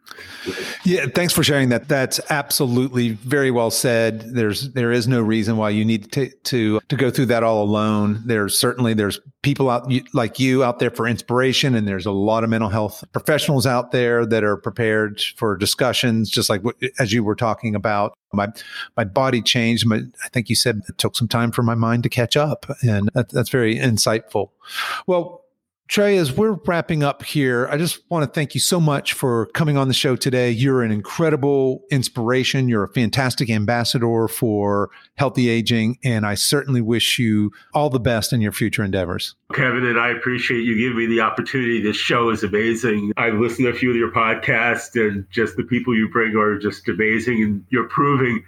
Yeah, thanks for sharing that. That's absolutely very well said. There's there is no reason why you need to to to go through that all alone. There's certainly there's people out like you out there for inspiration, and there's a lot of mental health professionals out there that are prepared for discussions, just like as you were talking about. My my body changed. My, I think you said it took some time for my mind to catch up, and that, that's very insightful. Well Trei, as we're wrapping up here, I just want to thank you so much for coming on the show today. You're an incredible inspiration. You're a fantastic ambassador for healthy aging, and I certainly wish you all the best in your future endeavors.
Kevin, and I appreciate you giving me the opportunity. This show is amazing. I've listened to a few of your podcasts, and just the people you bring are just amazing. And you're proving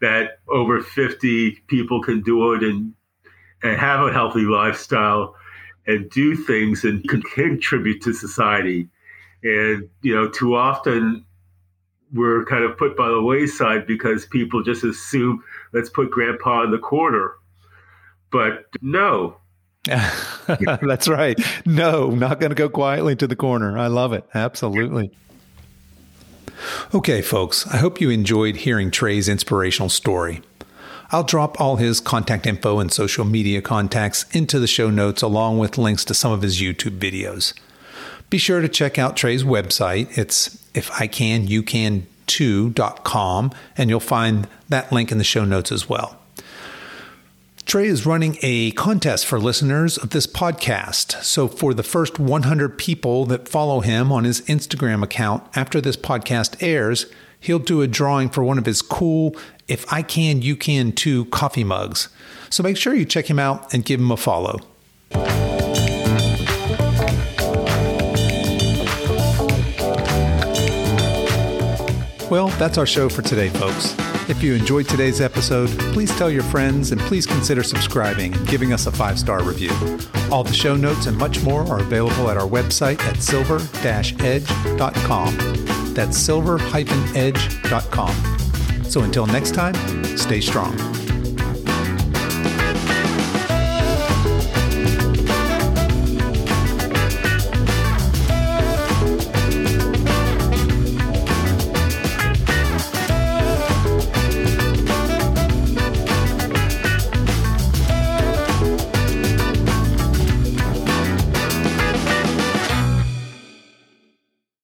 that over 50 people can do it and, and have a healthy lifestyle and do things and contribute to society. And, you know, too often we're kind of put by the wayside because people just assume, let's put grandpa in the corner. But no.
That's right. No, not going to go quietly to the corner. I love it. Absolutely. Okay, folks, I hope you enjoyed hearing Trei's inspirational story. I'll drop all his contact info and social media contacts into the show notes along with links to some of his YouTube videos. Be sure to check out Trei's website. It's if I can, you ifICanYouCan2.com and you'll find that link in the show notes as well. Trey is running a contest for listeners of this podcast. So, for the first 100 people that follow him on his Instagram account after this podcast airs, he'll do a drawing for one of his cool if I Can, You Can Too coffee mugs. So make sure you check him out and give him a follow. Well, that's our show for today, folks. If you enjoyed today's episode, please tell your friends and please consider subscribing and giving us a five star review. All the show notes and much more are available at our website at silver edge.com. That's silver edge.com. So until next time, stay strong.